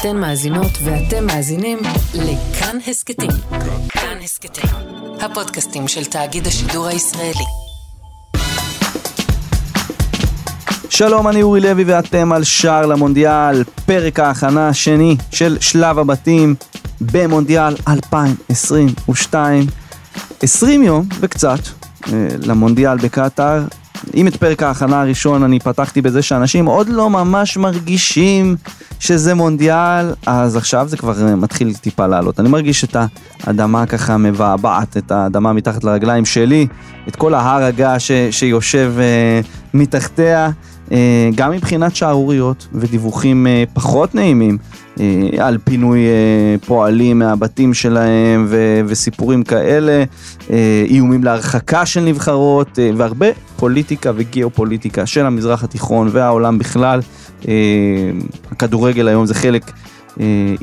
אתן מאזינות ואתם מאזינים לכאן הסכתים. כאן הסכתים, הפודקאסטים של תאגיד השידור הישראלי. שלום, אני אורי לוי ואתם על שער למונדיאל, פרק ההכנה השני של שלב הבתים במונדיאל 2022. 20 יום וקצת אה, למונדיאל בקטאר. אם את פרק ההכנה הראשון אני פתחתי בזה שאנשים עוד לא ממש מרגישים שזה מונדיאל, אז עכשיו זה כבר אה, מתחיל טיפה לעלות. אני מרגיש את האדמה ככה מבעבעת, את האדמה מתחת לרגליים שלי, את כל ההר הגעש שיושב אה, מתחתיה. אה, גם מבחינת שערוריות ודיווחים אה, פחות נעימים אה, על פינוי פועלים מהבתים שלהם וסיפורים כאלה, איומים להרחקה של נבחרות והרבה פוליטיקה וגיאופוליטיקה של המזרח התיכון והעולם בכלל. הכדורגל היום זה חלק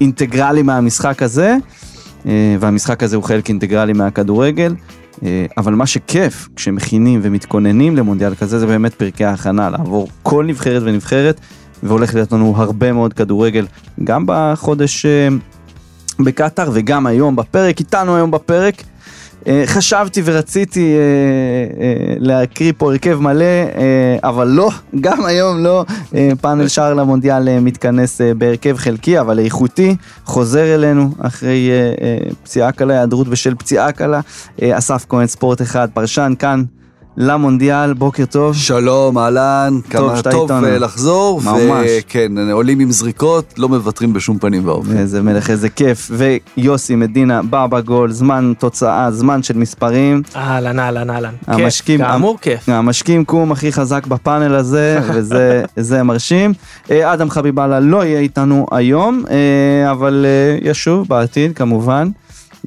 אינטגרלי מהמשחק הזה, והמשחק הזה הוא חלק אינטגרלי מהכדורגל. אה, אבל מה שכיף כשמכינים ומתכוננים למונדיאל כזה זה באמת פרקי ההכנה, לעבור כל נבחרת ונבחרת, והולך להיות לנו הרבה מאוד כדורגל, גם בחודש אה, בקטאר וגם היום בפרק, איתנו היום בפרק חשבתי ורציתי אה, אה, להקריא פה הרכב מלא, אבל לא, גם היום לא. פאנל שער למונדיאל מתכנס בהרכב חלקי, אבל איכותי, חוזר אלינו אחרי פציעה קלה, היעדרות בשל פציעה קלה. אסף כהן, ספורט אחד, פרשן כאן. למונדיאל, בוקר טוב. שלום, אהלן, כמה טוב איתנו. אה, לחזור. ממש. וכן, עולים עם זריקות, לא מוותרים בשום פנים ואופן. איזה מלך, איזה כיף. ויוסי מדינה בא בגול, זמן תוצאה, זמן של מספרים. אהלן, אהלן, אהלן. המשקים, כיף, כאמור כיף. המשקים קום הכי חזק בפאנל הזה, וזה מרשים. אה, אדם חביבאללה לא יהיה איתנו היום, אה, אבל ישוב בעתיד כמובן.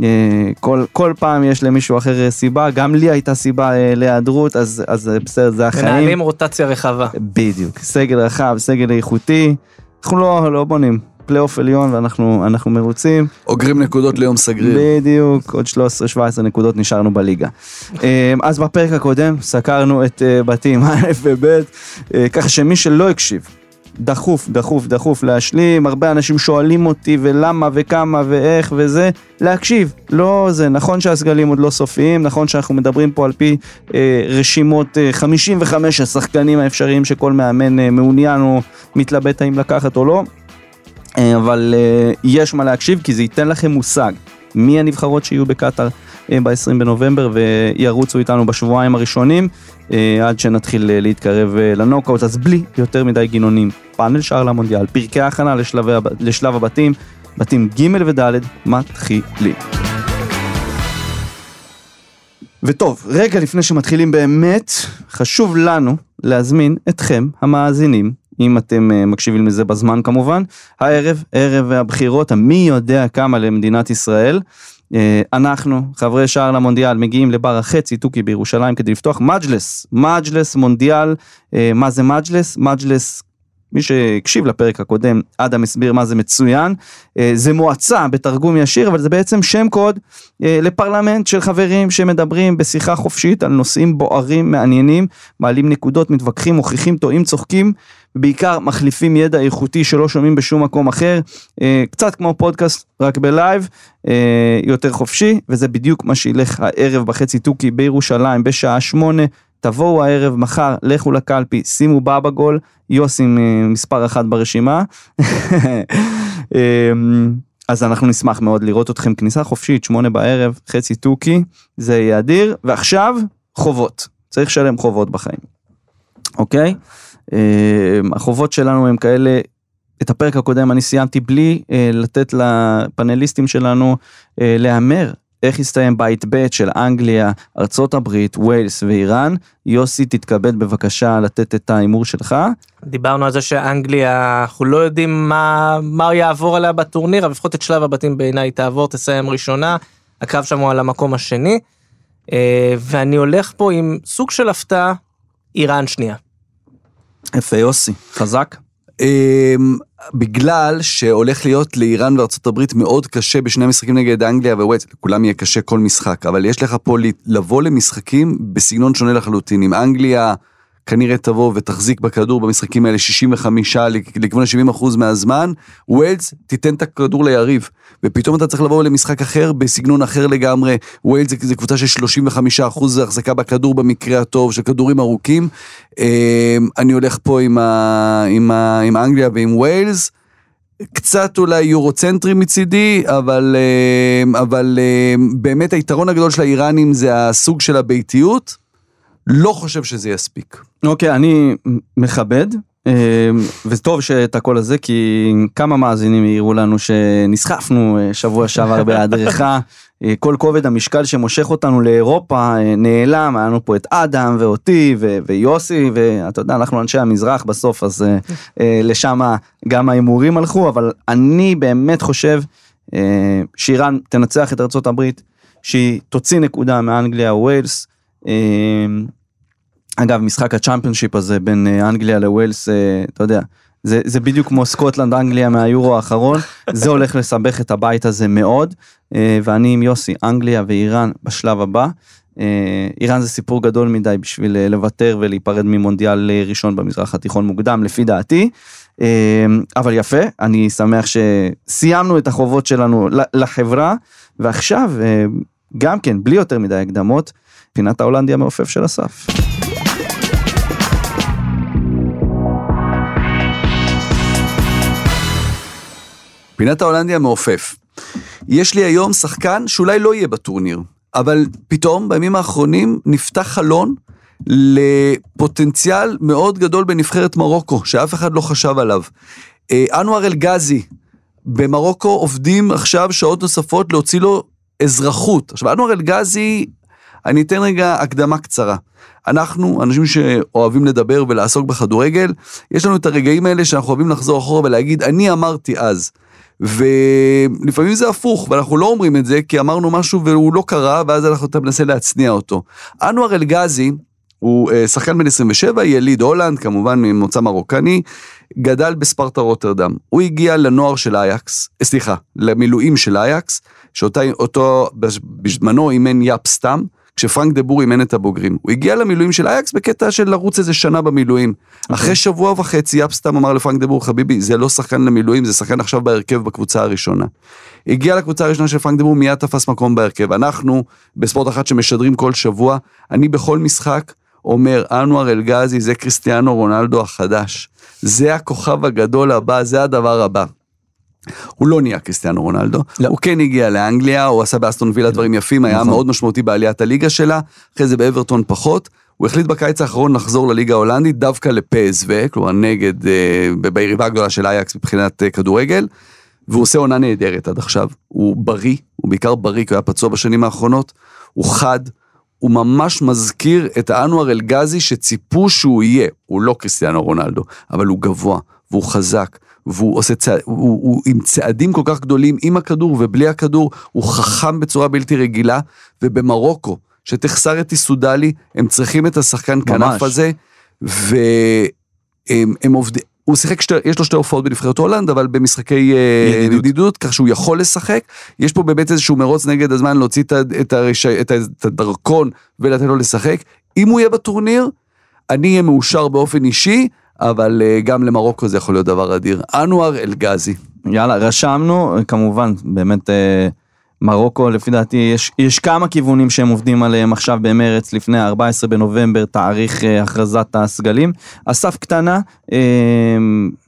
אה, כל, כל פעם יש למישהו אחר אה, סיבה, גם לי הייתה סיבה אה, להיעדרות, אז, אז בסדר, זה החיים. מנהלים רוטציה רחבה. בדיוק, סגל רחב, סגל איכותי, אנחנו לא, לא בונים. פלייאוף עליון ואנחנו מרוצים. אוגרים נקודות ליום סגריר. בדיוק, עוד 13-17 נקודות נשארנו בליגה. אז בפרק הקודם סקרנו את בתים א' וב', ככה שמי שלא הקשיב דחוף, דחוף, דחוף להשלים, הרבה אנשים שואלים אותי ולמה וכמה ואיך וזה, להקשיב, לא זה, נכון שהסגלים עוד לא סופיים, נכון שאנחנו מדברים פה על פי אה, רשימות אה, 55 השחקנים האפשריים שכל מאמן אה, מעוניין או מתלבט האם לקחת או לא, אה, אבל אה, יש מה להקשיב כי זה ייתן לכם מושג מי הנבחרות שיהיו בקטאר. אה, ב-20 בנובמבר וירוצו איתנו בשבועיים הראשונים אה, עד שנתחיל אה, להתקרב לנוקאוט אז בלי יותר מדי גינונים פאנל שער למונדיאל פרקי ההכנה לשלב, לשלב הבתים בתים ג' וד' מתחילים. וטוב, רגע לפני שמתחילים באמת, חשוב לנו להזמין אתכם, המאזינים, אם אתם מקשיבים לזה בזמן כמובן, הערב, ערב הבחירות, המי יודע כמה למדינת ישראל. אה, אנחנו, חברי שער למונדיאל, מגיעים לבר החצי תוכי בירושלים כדי לפתוח מג'לס, מג'לס מונדיאל, אה, מה זה מג'לס? מג'לס מי שהקשיב לפרק הקודם, אדם הסביר מה זה מצוין. אה, זה מועצה בתרגום ישיר, אבל זה בעצם שם קוד לפרלמנט של חברים שמדברים בשיחה חופשית על נושאים בוערים, מעניינים, מעלים נקודות, מתווכחים, מוכיחים, טועים, צוחקים, בעיקר מחליפים ידע איכותי שלא שומעים בשום מקום אחר, אה, קצת כמו פודקאסט רק בלייב, אה, יותר חופשי, וזה בדיוק מה שילך הערב בחצי תוכי בירושלים בשעה שמונה. תבואו הערב, מחר, לכו לקלפי, שימו בה בגול, יוסי מספר אחת ברשימה. אז אנחנו נשמח מאוד לראות אתכם כניסה חופשית, שמונה בערב, חצי תוכי, זה יהיה אדיר. ועכשיו, חובות. צריך לשלם חובות בחיים, אוקיי? אמ, החובות שלנו הם כאלה, את הפרק הקודם אני סיימתי בלי אה, לתת לפאנליסטים שלנו אה, להמר איך יסתיים בית ב' של אנגליה, ארצות הברית, ווילס ואיראן. יוסי, תתכבד בבקשה לתת את ההימור שלך. דיברנו על זה שאנגליה, אנחנו לא יודעים מה, מה יעבור עליה בטורניר, אבל לפחות את שלב הבתים בעיניי תעבור, תסיים ראשונה. הקרב שם הוא על המקום השני. אה, ואני הולך פה עם סוג של הפתעה, איראן שנייה. יפה יוסי, חזק. Um, בגלל שהולך להיות לאיראן וארצות הברית מאוד קשה בשני המשחקים נגד אנגליה ווייטס, לכולם יהיה קשה כל משחק, אבל יש לך פה לבוא למשחקים בסגנון שונה לחלוטין, עם אנגליה כנראה תבוא ותחזיק בכדור במשחקים האלה 65 לכיוון ה-70% מהזמן, וויילס תיתן את הכדור ליריב, ופתאום אתה צריך לבוא למשחק אחר בסגנון אחר לגמרי, וויילס זה, זה קבוצה של 35% החזקה בכדור במקרה הטוב, של כדורים ארוכים, אה, אני הולך פה עם, ה, עם, ה, עם אנגליה ועם וויילס. קצת אולי יורוצנטרי מצידי, אבל, אה, אבל אה, באמת היתרון הגדול של האיראנים זה הסוג של הביתיות. לא חושב שזה יספיק. אוקיי, אני מכבד, אה, וטוב שאת הקול הזה, כי כמה מאזינים העירו לנו שנסחפנו שבוע שעבר בהיעדרך. כל כובד המשקל שמושך אותנו לאירופה נעלם, היה לנו פה את אדם ואותי ו- ויוסי, ואתה יודע, אנחנו אנשי המזרח בסוף, אז לשם גם ההימורים הלכו, אבל אני באמת חושב שאיראן תנצח את ארה"ב, שהיא תוציא נקודה מאנגליה ווילס. אגב, משחק ה Championship הזה בין אה, אנגליה לוויילס, אה, אתה יודע, זה, זה בדיוק כמו סקוטלנד אנגליה מהיורו האחרון, זה הולך לסבך את הבית הזה מאוד, אה, ואני עם יוסי, אנגליה ואיראן בשלב הבא. איראן זה סיפור גדול מדי בשביל לוותר ולהיפרד ממונדיאל ראשון במזרח התיכון מוקדם, לפי דעתי. אבל יפה, אני שמח שסיימנו את החובות שלנו לחברה, ועכשיו, גם כן, בלי יותר מדי הקדמות, פינת ההולנדי המעופף של אסף. פינת ההולנדי המעופף. יש לי היום שחקן שאולי לא יהיה בטורניר, אבל פתאום בימים האחרונים נפתח חלון לפוטנציאל מאוד גדול בנבחרת מרוקו, שאף אחד לא חשב עליו. אה, אנואר אל-גזי, במרוקו עובדים עכשיו שעות נוספות להוציא לו אזרחות. עכשיו, אנואר אל-גזי, אני אתן רגע הקדמה קצרה. אנחנו, אנשים שאוהבים לדבר ולעסוק בכדורגל, יש לנו את הרגעים האלה שאנחנו אוהבים לחזור אחורה ולהגיד, אני אמרתי אז. ולפעמים זה הפוך, ואנחנו לא אומרים את זה כי אמרנו משהו והוא לא קרה, ואז אנחנו אתה מנסה להצניע אותו. אנואר אלגזי, הוא אה, שחקן בן 27, יליד הולנד, כמובן ממוצא מרוקני, גדל בספרטה רוטרדם. הוא הגיע לנוער של אייקס, אה, סליחה, למילואים של אייקס, שאותו בזמנו אימן יאפ סטם, כשפרנק דה בור אימן את הבוגרים. הוא הגיע למילואים של אייקס בקטע של לרוץ איזה שנה במילואים. Okay. אחרי אוקיי. שבוע וחצי יאפ סטם אמר לפרנק דה בור, חביבי, זה לא שחקן למילואים, זה שחקן עכשיו בהרכב בקבוצה הראשונה. הגיע לקבוצה הראשונה של פרנק דה בור, מיד תפס מקום בהרכב. אנחנו, בספורט אחת שמשדרים כל שבוע, אני בכל משחק אומר, אנואר אלגזי זה קריסטיאנו רונלדו החדש. זה הכוכב הגדול הבא, זה הדבר הבא. הוא לא נהיה קריסטיאנו רונלדו, לא. הוא כן הגיע לאנגליה, הוא עשה באסטון וילה דברים יפים, היה נכון. מאוד משמעותי בעליית הליגה שלה, אחרי זה באברטון פחות. הוא החליט בקיץ האחרון לחזור לליגה ההולנדית דווקא לפסו, כלומר נגד, אה, ביריבה הגדולה של אייקס מבחינת אה, כדורגל, והוא עושה עונה נהדרת עד עכשיו. הוא בריא, הוא בעיקר בריא, כי הוא היה פצוע בשנים האחרונות, הוא חד, הוא ממש מזכיר את האנואר אלגזי שציפו שהוא יהיה. הוא לא קריסטיאנו רונלדו, אבל הוא גבוה, והוא חזק, והוא עושה צעד, הוא, הוא עם צעדים כל כך גדולים עם הכדור ובלי הכדור, הוא חכם בצורה בלתי רגילה, ובמרוקו, שתחסר את איסודלי, הם צריכים את השחקן כנף הזה, והם הם עובדים. הוא שיחק, שתי, יש לו שתי הופעות בנבחרת הולנד, אבל במשחקי אה, ידידות. ידידות, כך שהוא יכול לשחק. יש פה באמת איזשהו מרוץ נגד הזמן להוציא את, את, הרש... את, את הדרכון ולתת לו לשחק. אם הוא יהיה בטורניר, אני אהיה מאושר באופן אישי, אבל אה, גם למרוקו זה יכול להיות דבר אדיר. אנואר אלגזי. יאללה, רשמנו, כמובן, באמת אה, מרוקו, לפי דעתי, יש, יש כמה כיוונים שהם עובדים עליהם עכשיו במרץ, לפני ה-14 בנובמבר, תאריך אה, הכרזת הסגלים. אסף קטנה,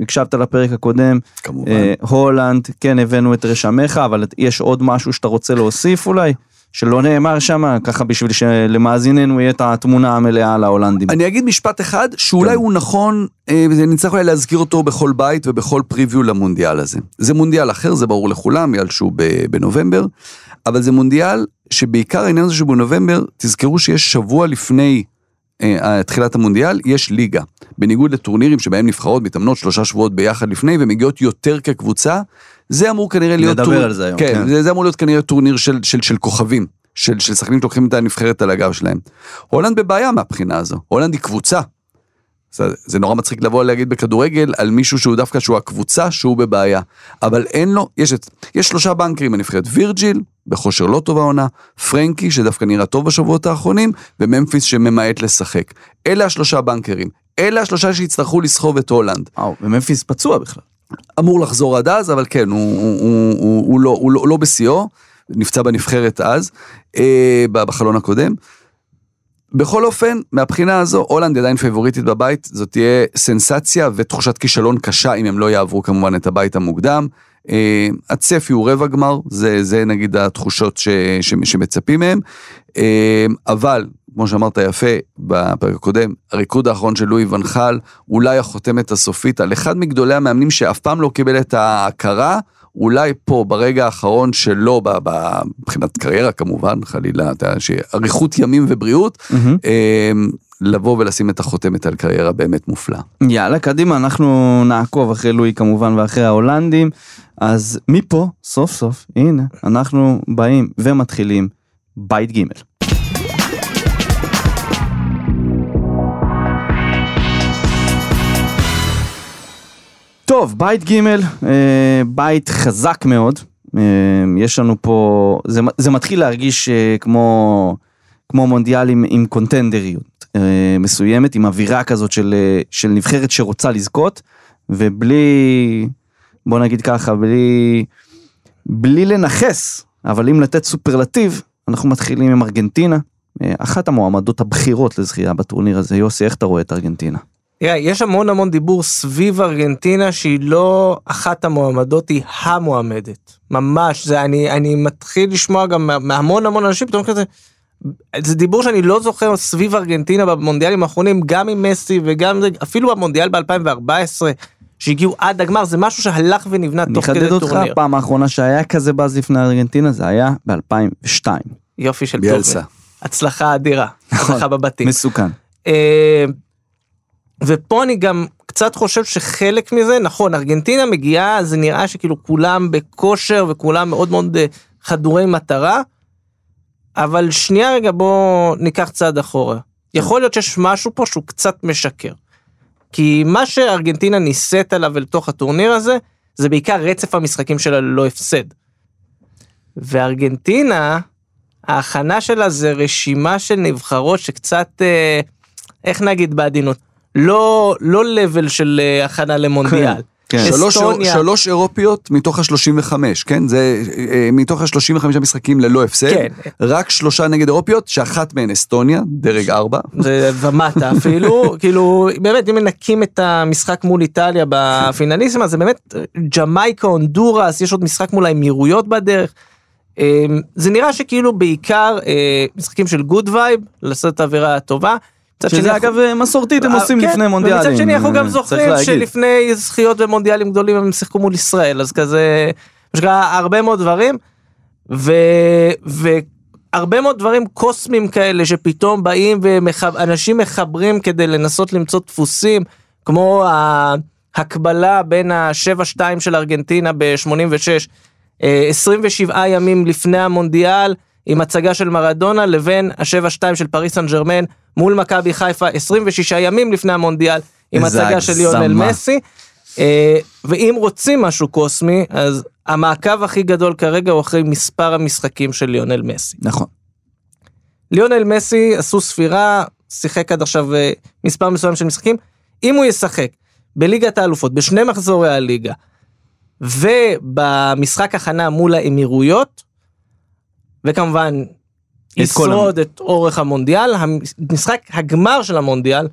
הקשבת לפרק הקודם, כמובן. הולנד, כן הבאנו את רשמך, אבל יש עוד משהו שאתה רוצה להוסיף אולי? שלא נאמר שם, ככה בשביל שלמאזיננו יהיה את התמונה המלאה על ההולנדים. אני אגיד משפט אחד, שאולי כן. הוא נכון, אה, נצטרך אולי להזכיר אותו בכל בית ובכל פריוויו למונדיאל הזה. זה מונדיאל אחר, זה ברור לכולם, בגלל שהוא בנובמבר, אבל זה מונדיאל שבעיקר העניין הזה שהוא בנובמבר, תזכרו שיש שבוע לפני אה, תחילת המונדיאל, יש ליגה. בניגוד לטורנירים שבהם נבחרות מתאמנות שלושה שבועות ביחד לפני ומגיעות יותר כקבוצה, זה אמור כנראה להיות נדבר על זה היום, כן, כן. זה, זה אמור להיות כנראה טורניר של, של, של כוכבים, של, של שחקנים שלוקחים את הנבחרת על הגב שלהם. הולנד בבעיה מהבחינה הזו, הולנד היא קבוצה. זה, זה נורא מצחיק לבוא להגיד בכדורגל על מישהו שהוא דווקא שהוא הקבוצה שהוא בבעיה. אבל אין לו, יש, את, יש שלושה בנקרים בנבחרת, וירג'יל, בכושר לא טוב העונה, פרנקי שדווקא נראה טוב בשבועות האחרונים, וממפיס שממעט לשחק. אלה השלושה bankers ים. אלה השלושה שיצטרכו לסחוב את הולנד. וואו, וממפיס פצוע בכלל. אמור לחזור עד אז, אבל כן, הוא, הוא, הוא, הוא, הוא, לא, הוא, לא, לא בשיאו, נפצע בנבחרת אז, אה, בחלון הקודם. בכל אופן, מהבחינה הזו, הולנד עדיין פייבוריטית בבית, זאת תהיה סנסציה ותחושת כישלון קשה אם הם לא יעברו כמובן את הבית המוקדם. אה, הצפי הוא רבע גמר, זה, זה נגיד התחושות ש, ש, שמצפים מהם, אה, אבל כמו שאמרת יפה בפרק הקודם, הריקוד האחרון של לואי ונחל, אולי החותמת הסופית על אחד מגדולי המאמנים שאף פעם לא קיבל את ההכרה, אולי פה ברגע האחרון שלו, מבחינת קריירה כמובן, חלילה, שאריכות ימים ובריאות, Mm-hmm. לבוא ולשים את החותמת על קריירה באמת מופלאה. יאללה, קדימה, אנחנו נעקוב אחרי לואי כמובן ואחרי ההולנדים. אז מפה, סוף סוף, הנה, אנחנו באים ומתחילים בית ג'. טוב, בית ג', אה, בית חזק מאוד. אה, יש לנו פה, זה, זה מתחיל להרגיש אה, כמו, כמו מונדיאל עם, עם קונטנדריות מסוימת, עם אווירה כזאת של, של נבחרת שרוצה לזכות, ובלי, בוא נגיד ככה, בלי, בלי לנכס, אבל אם לתת סופרלטיב, אנחנו מתחילים עם ארגנטינה, אחת המועמדות הבכירות לזכייה בטורניר הזה. יוסי, איך אתה רואה את ארגנטינה? תראה, יש המון המון דיבור סביב ארגנטינה שהיא לא אחת המועמדות, היא המועמדת. ממש, זה אני, אני מתחיל לשמוע גם מה- מהמון המון אנשים, פתאום כזה, זה דיבור שאני לא זוכר סביב ארגנטינה במונדיאלים האחרונים, גם עם מסי וגם אפילו במונדיאל ב-2014, שהגיעו עד הגמר, זה משהו שהלך ונבנה אני תוך כדי אחדד אותך, טורניר. הפעם האחרונה שהיה כזה באז לפני ארגנטינה זה היה ב-2002. יופי של ביאלסה. טורניר. הצלחה אדירה, הצלחה בבתים. מסוכן. ופה אני גם קצת חושב שחלק מזה, נכון, ארגנטינה מגיעה, זה נראה שכאילו כולם בכושר וכולם מאוד מאוד אה, חדורי מטרה, אבל שנייה רגע בוא ניקח צעד אחורה. יכול להיות שיש משהו פה שהוא קצת משקר. כי מה שארגנטינה ניסית עליו אל תוך הטורניר הזה, זה בעיקר רצף המשחקים שלה ללא הפסד. וארגנטינה, ההכנה שלה זה רשימה של נבחרות שקצת, אה, איך נגיד בעדינות, לא, לא level של אה, הכנה למונדיאל. כן. שלוש, אסטוניה. שלוש אירופיות מתוך ה-35, כן? זה אה, מתוך ה-35 משחקים ללא הפסד. כן. רק שלושה נגד אירופיות, שאחת מהן אסטוניה, דרג ארבע. זה ומטה אפילו, כאילו, באמת, אם מנקים את המשחק מול איטליה בפינליסמה, זה באמת ג'מייקה, הונדורס, יש עוד משחק מול האמירויות בדרך. אה, זה נראה שכאילו בעיקר אה, משחקים של good vibe, לעשות את האווירה הטובה. שזה אגב מסורתית הם אה, עושים כן, לפני מונדיאלים. ומצד שני אנחנו גם אה, זוכרים צריך להגיד. שלפני זכיות במונדיאלים גדולים הם שיחקו מול ישראל אז כזה הרבה מאוד דברים. והרבה מאוד דברים קוסמיים כאלה שפתאום באים ואנשים מחברים כדי לנסות למצוא דפוסים כמו ההקבלה בין ה-7-2 של ארגנטינה ב-86 27 ימים לפני המונדיאל עם הצגה של מרדונה לבין ה-7-2 של פריס סן ג'רמן מול מכבי חיפה 26 ימים לפני המונדיאל עם הצגה של ליונל הגזמה. מסי. אה, ואם רוצים משהו קוסמי אז המעקב הכי גדול כרגע הוא אחרי מספר המשחקים של ליונל מסי. נכון. ליונל מסי עשו ספירה, שיחק עד עכשיו אה, מספר מסוים של משחקים. אם הוא ישחק בליגת האלופות, בשני מחזורי הליגה, ובמשחק הכנה מול האמירויות, וכמובן ישרוד את אורך המונדיאל, המשחק הגמר של המונדיאל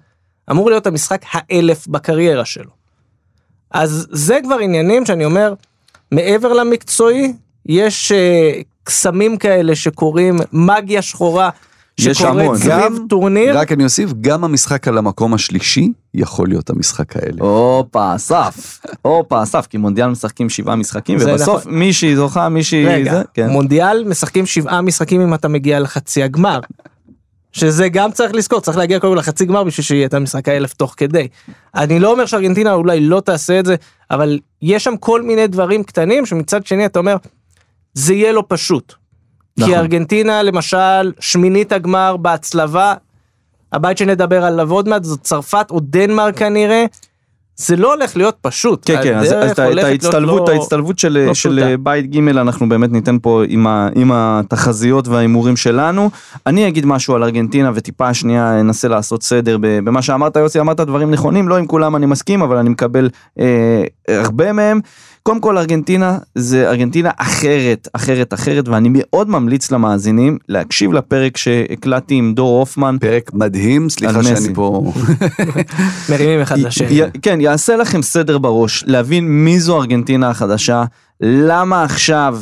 אמור להיות המשחק האלף בקריירה שלו. אז זה כבר עניינים שאני אומר, מעבר למקצועי, יש אה, קסמים כאלה שקורים, מגיה שחורה יש שקורית. סביב טורניר. רק אני אוסיף, גם המשחק על המקום השלישי יכול להיות המשחק האלה. הופה, אסף. הופה, אסף, כי מונדיאל משחקים שבעה משחקים, ובסוף נכון. מישהי זוכה, מישהי רגע, זה, כן. מונדיאל משחקים שבעה משחקים אם אתה מגיע לחצי הגמר. שזה גם צריך לזכור, צריך להגיע קודם לחצי גמר בשביל שיהיה את המשחק האלף תוך כדי. אני לא אומר שארגנטינה אולי לא תעשה את זה, אבל יש שם כל מיני דברים קטנים שמצד שני אתה אומר, זה יהיה לא פשוט. נכון. כי ארגנטינה למשל, שמינית הגמר בהצלבה, הבית שנדבר עליו עוד מעט זאת צרפת או דנמרק כנראה. זה לא הולך להיות פשוט. כן, כן, אז אז את ההצטלבות, לא- ההצטלבות של לא של פשוטה. בית ג' אנחנו באמת ניתן פה עם ה- עם התחזיות וההימורים שלנו. אני אגיד משהו על ארגנטינה וטיפה שנייה אנסה לעשות סדר במה שאמרת יוסי, אמרת דברים נכונים, לא עם כולם אני מסכים, אבל אני מקבל אה, הרבה מהם. קודם כל ארגנטינה זה ארגנטינה אחרת, אחרת, אחרת, ואני מאוד ממליץ למאזינים להקשיב לפרק שהקלטתי עם דור הופמן. פרק מדהים, סליחה מסי. שאני פה... מרימים אחד לשני. כן, יעשה לכם סדר בראש, להבין מי זו ארגנטינה החדשה, למה עכשיו,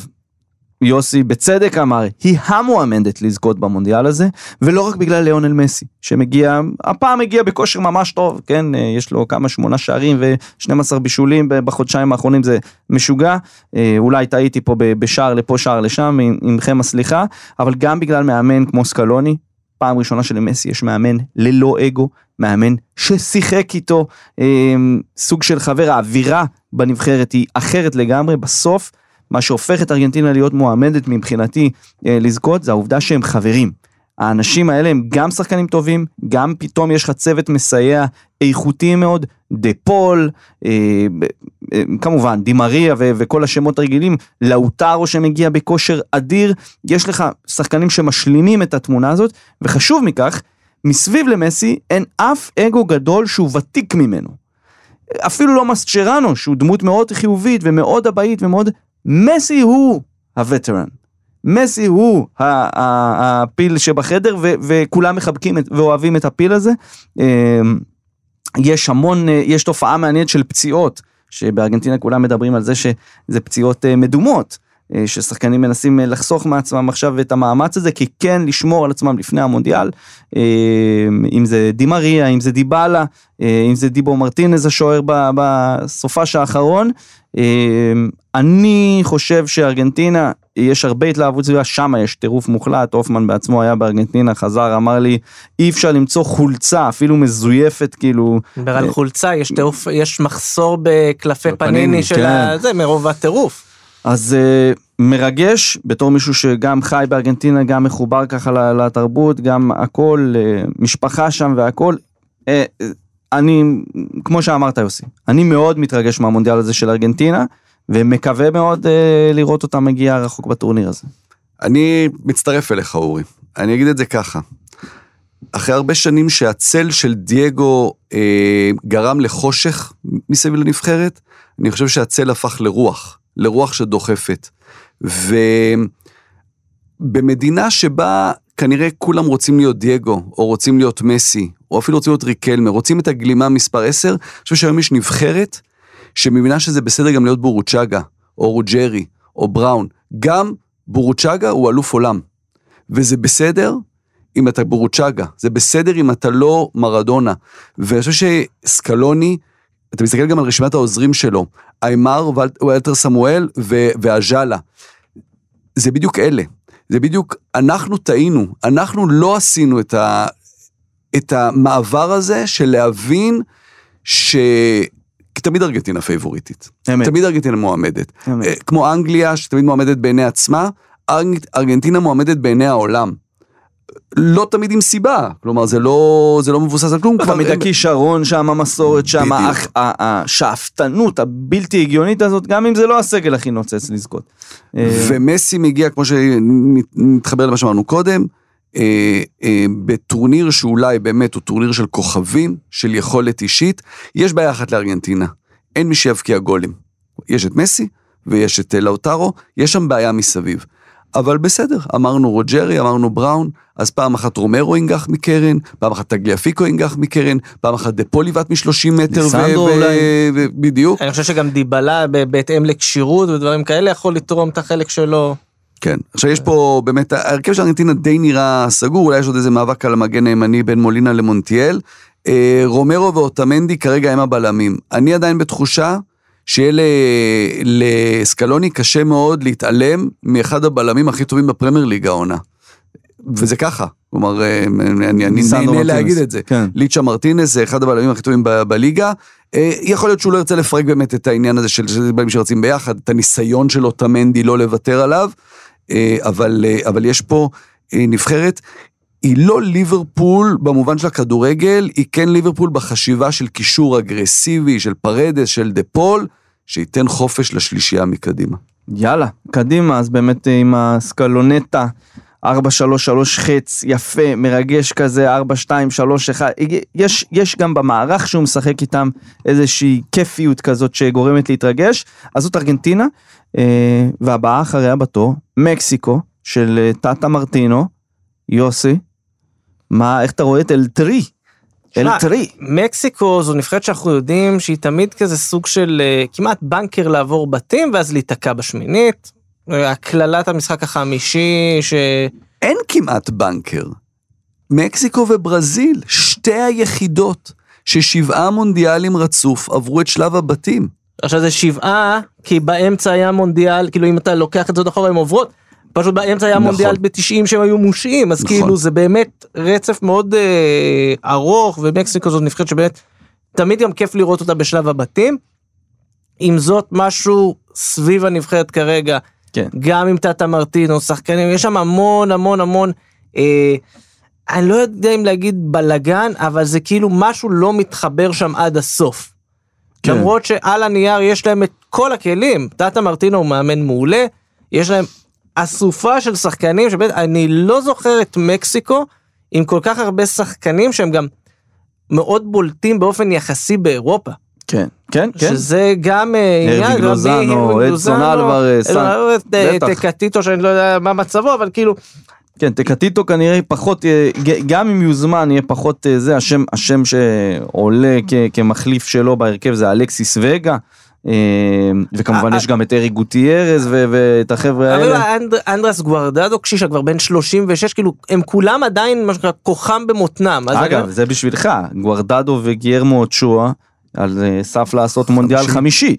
יוסי בצדק אמר, היא המועמדת לזכות במונדיאל הזה, ולא רק בגלל ליאונל מסי, שמגיע, הפעם הגיע בכושר ממש טוב, כן, אה, יש לו כמה שמונה שערים ו-12 בישולים בחודשיים האחרונים, זה משוגע, אה, אולי טעיתי פה בשער לפה, שער לשם, עמכם הסליחה, אבל גם בגלל מאמן כמו סקלוני, פעם ראשונה שלמסי יש מאמן ללא אגו, מאמן ששיחק איתו, אה, סוג של חבר, האווירה בנבחרת היא אחרת לגמרי, בסוף מה שהופך את ארגנטינה להיות מועמדת מבחינתי אה, לזכות זה העובדה שהם חברים. האנשים האלה הם גם שחקנים טובים, גם פתאום יש לך צוות מסייע איכותי מאוד, דה פול, אה, אה, כמובן דימריה ו- וכל השמות הרגילים, לאוטרו שמגיע בכושר אדיר, יש לך שחקנים שמשלימים את התמונה הזאת, וחשוב מכך, מסביב למסי אין אף אגו גדול שהוא ותיק ממנו. אפילו לא מסצ'רנו, שהוא דמות מאוד חיובית ומאוד אבאית ומאוד... מסי הוא הווטרן. מסי הוא הפיל שבחדר וכולם מחבקים את- ואוהבים את הפיל הזה. אמ, יש המון, אה, יש תופעה מעניינת של פציעות, שבארגנטינה כולם מדברים על זה שזה פציעות אה, מדומות. אה, ששחקנים מנסים לחסוך מעצמם עכשיו את המאמץ הזה, כי כן לשמור על עצמם לפני המונדיאל, אה, אם זה דימריה, אם זה דיבלה, אה, אם זה דיבו מרטינז השוער בסופש האחרון. אה, אני חושב שארגנטינה, יש הרבה התלהבות סביבה, שם יש טירוף מוחלט, הופמן בעצמו היה בארגנטינה, חזר, אמר לי, אי אפשר למצוא חולצה, אפילו מזויפת, כאילו, מדבר על חולצה, יש טירוף, יש מחסור בקלפי פניני של כן. ה- זה, מרוב הטירוף. אז uh, מרגש, בתור מישהו שגם חי בארגנטינה, גם מחובר ככה לתרבות, גם הכל, uh, משפחה שם והכל. Uh, אני, כמו שאמרת יוסי, אני מאוד מתרגש מהמונדיאל הזה של ארגנטינה, ומקווה מאוד uh, לראות אותה מגיעה רחוק בטורניר הזה. אני מצטרף אליך, אורי. אני אגיד את זה ככה. אחרי הרבה שנים שהצל של דייגו אה, גרם לחושך מסביב לנבחרת, אני חושב שהצל הפך לרוח, לרוח שדוחפת. ובמדינה שבה כנראה כולם רוצים להיות דייגו, או רוצים להיות מסי, או אפילו רוצים להיות ריקלמר, רוצים את הגלימה מספר 10, אני חושב שהיום יש נבחרת שמבינה שזה בסדר גם להיות בורוצ'אגה, או רוג'רי, או בראון. גם בורוצ'אגה הוא אלוף עולם. וזה בסדר אם אתה בורוצ'אגה, זה בסדר אם אתה לא מרדונה. ואני חושב שסקלוני, אתה מסתכל גם על רשימת העוזרים שלו, איימר, ואל- ואלתר סמואל ו- ואז'אלה. זה בדיוק אלה. זה בדיוק, אנחנו טעינו, אנחנו לא עשינו את, ה, את המעבר הזה של להבין ש... תמיד ארגנטינה פייבוריטית. אמת. תמיד ארגנטינה מועמדת. אמת. אה, כמו אנגליה, שתמיד מועמדת בעיני עצמה, ארג- ארגנטינה מועמדת בעיני העולם. לא תמיד עם סיבה, כלומר זה לא, זה לא מבוסס על כלום. תמיד הכישרון שם, המסורת שם, השאפתנות הבלתי הגיונית הזאת, גם אם זה לא הסגל הכי נוצץ לזכות. אה, ומסי מגיע, כמו שמתחבר למה שאמרנו קודם, אה, אה, בטורניר שאולי באמת הוא טורניר של כוכבים, של יכולת אישית, יש בעיה אחת לארגנטינה, אין מי שיבקיע גולים. יש את מסי ויש את אה, לאוטרו, יש שם בעיה מסביב. אבל בסדר, אמרנו רוג'רי, אמרנו בראון, אז פעם אחת רומרו ינגח מקרן, פעם אחת טגליאפיקו ינגח מקרן, פעם אחת דה פול יבעט מ-30 מטר, ו- אולי. ו- בדיוק. אני חושב שגם דיבלה בהתאם לכשירות ודברים כאלה יכול לתרום את החלק שלו. כן. עכשיו יש פה באמת, ההרכב של ארגנטינה די נראה סגור, אולי יש עוד איזה מאבק על המגן הימני בין מולינה למונטיאל. אה, רומרו ואוטמנדי כרגע הם הבלמים. אני עדיין בתחושה שיהיה לסקלוני קשה מאוד להתעלם מאחד הבלמים הכי טובים בפרמייר ליג העונה. וזה ככה, כלומר, אה, אני, ליצ'ה מרטינס. להגיד את זה. כן. ליצ'ה מרטינס זה אחד הבלמים הכי טובים ב- בליגה. אה, יכול להיות שהוא לא ירצה לפרק באמת את העניין הזה של של בלמים שרצים ביחד, את הניסיון של אוטמנדי לא לוותר עליו, אה, אבל, אה, אבל יש פה אה, נבחרת היא לא ליברפול במובן של הכדורגל, היא כן ליברפול בחשיבה של קישור אגרסיבי, של פרדס, של דה פול, שייתן חופש לשלישייה מקדימה. יאללה, קדימה, אז באמת אה, עם הסקלונטה, 4-3-3 חץ, יפה, מרגש כזה, 4-2-3-1, יש, יש גם במערך שהוא משחק איתם איזושהי כיפיות כזאת שגורמת להתרגש, אז זאת ארגנטינה, אה, והבאה אחריה בתור, מקסיקו, של אה, טאטה מרטינו, יוסי, מה, איך אתה רואה את אלטרי? שמע, אלטרי. מקסיקו זו נבחרת שאנחנו יודעים שהיא תמיד כזה סוג של אה, כמעט בנקר לעבור בתים ואז להיתקע בשמינית. אה, הקללת המשחק החמישי ש... אין כמעט בנקר. מקסיקו וברזיל, שתי היחידות ששבעה מונדיאלים רצוף עברו את שלב הבתים. עכשיו זה שבעה כי באמצע היה מונדיאל כאילו אם אתה לוקח את זה עוד אחורה הם עוברות. פשוט באמצע היה נכון. מונדיאל ב-90 שהם היו מושעים אז נכון. כאילו זה באמת רצף מאוד אה, ארוך ומקסיקו זאת נבחרת שבאמת תמיד גם כיף לראות אותה בשלב הבתים. עם זאת משהו סביב הנבחרת כרגע כן. גם עם טאטה מרטינו שחקנים יש שם המון המון המון. אה, אני לא יודע אם להגיד בלגן אבל זה כאילו משהו לא מתחבר שם עד הסוף. כן. למרות שעל הנייר יש להם את כל הכלים, טאטה מרטינו הוא מאמן מעולה, יש להם אסופה של שחקנים שבאמת אני לא זוכר את מקסיקו עם כל כך הרבה שחקנים שהם גם מאוד בולטים באופן יחסי באירופה. כן, כן, כן. שזה גם אה, הרוויג עניין, לוזאנו, רבי, הרוויג אדסון לוזאנו, אלוורז, אלוורז, אה, בטח. טקטיטו שאני לא יודע מה מצבו אבל כאילו כן, טקטיטו כנראה פחות, אה, גם אם יוזמן יהיה פחות אה, זה, השם, השם שעולה כ- כמחליף שלו בהרכב זה אלכסיס וגה, אה, וכמובן אה, יש גם את ארי גוטיירז ואת החבר'ה אבל האלה. אנד- אנדרס גוארדדו קשישה כבר בן 36 כאילו הם כולם עדיין מה שנקרא כוחם במותנם. אגב, זה בשבילך, גוארדדו וגיירמו אוצ'ואה על אה, סף לעשות מונדיאל חמישי.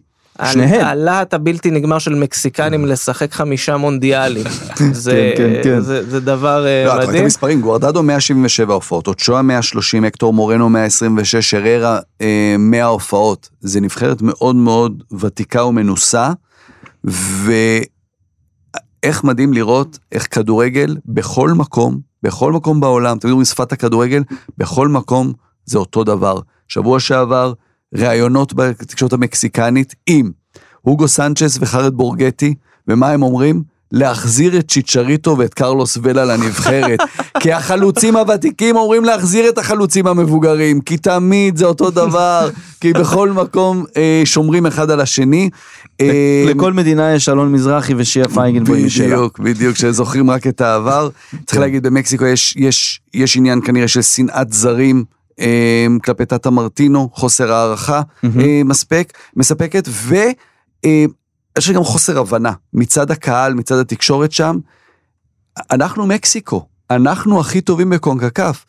שניהם. הלהט הבלתי נגמר של מקסיקנים לשחק חמישה מונדיאלים. זה, כן, כן. זה, זה דבר אה, לא, אתה רואה את מדהים. המספרים, גוארדדו 177 הופעות, אוצ'ואה 130, הקטור מורנו 126, הררה אה, 100 הופעות. זה נבחרת מאוד מאוד ותיקה ומנוסה, ואיך מדהים לראות איך כדורגל בכל מקום, בכל מקום בעולם, תמיד אומרים שפת הכדורגל, בכל מקום זה אותו דבר. שבוע שעבר, ראיונות בתקשורת המקסיקנית עם הוגו סנצ'ס וחרד בורגטי, ומה הם אומרים? להחזיר את צ'יצ'ריטו ואת קרלוס ולה לנבחרת. כי החלוצים הוותיקים אומרים להחזיר את החלוצים המבוגרים, כי תמיד זה אותו דבר, כי בכל מקום אה, שומרים אחד על השני. אה, לכל מדינה יש אלון מזרחי ושיעה פייגלבוי משלה. בדיוק, בדיוק, שזוכרים רק את העבר. צריך להגיד, במקסיקו יש, יש, יש עניין כנראה של שנאת זרים כלפי טאטה מרטינו, חוסר הערכה אה, מספק, מספקת, ויש גם חוסר הבנה מצד הקהל, מצד התקשורת שם. אנחנו מקסיקו, אנחנו הכי טובים בקונקקף.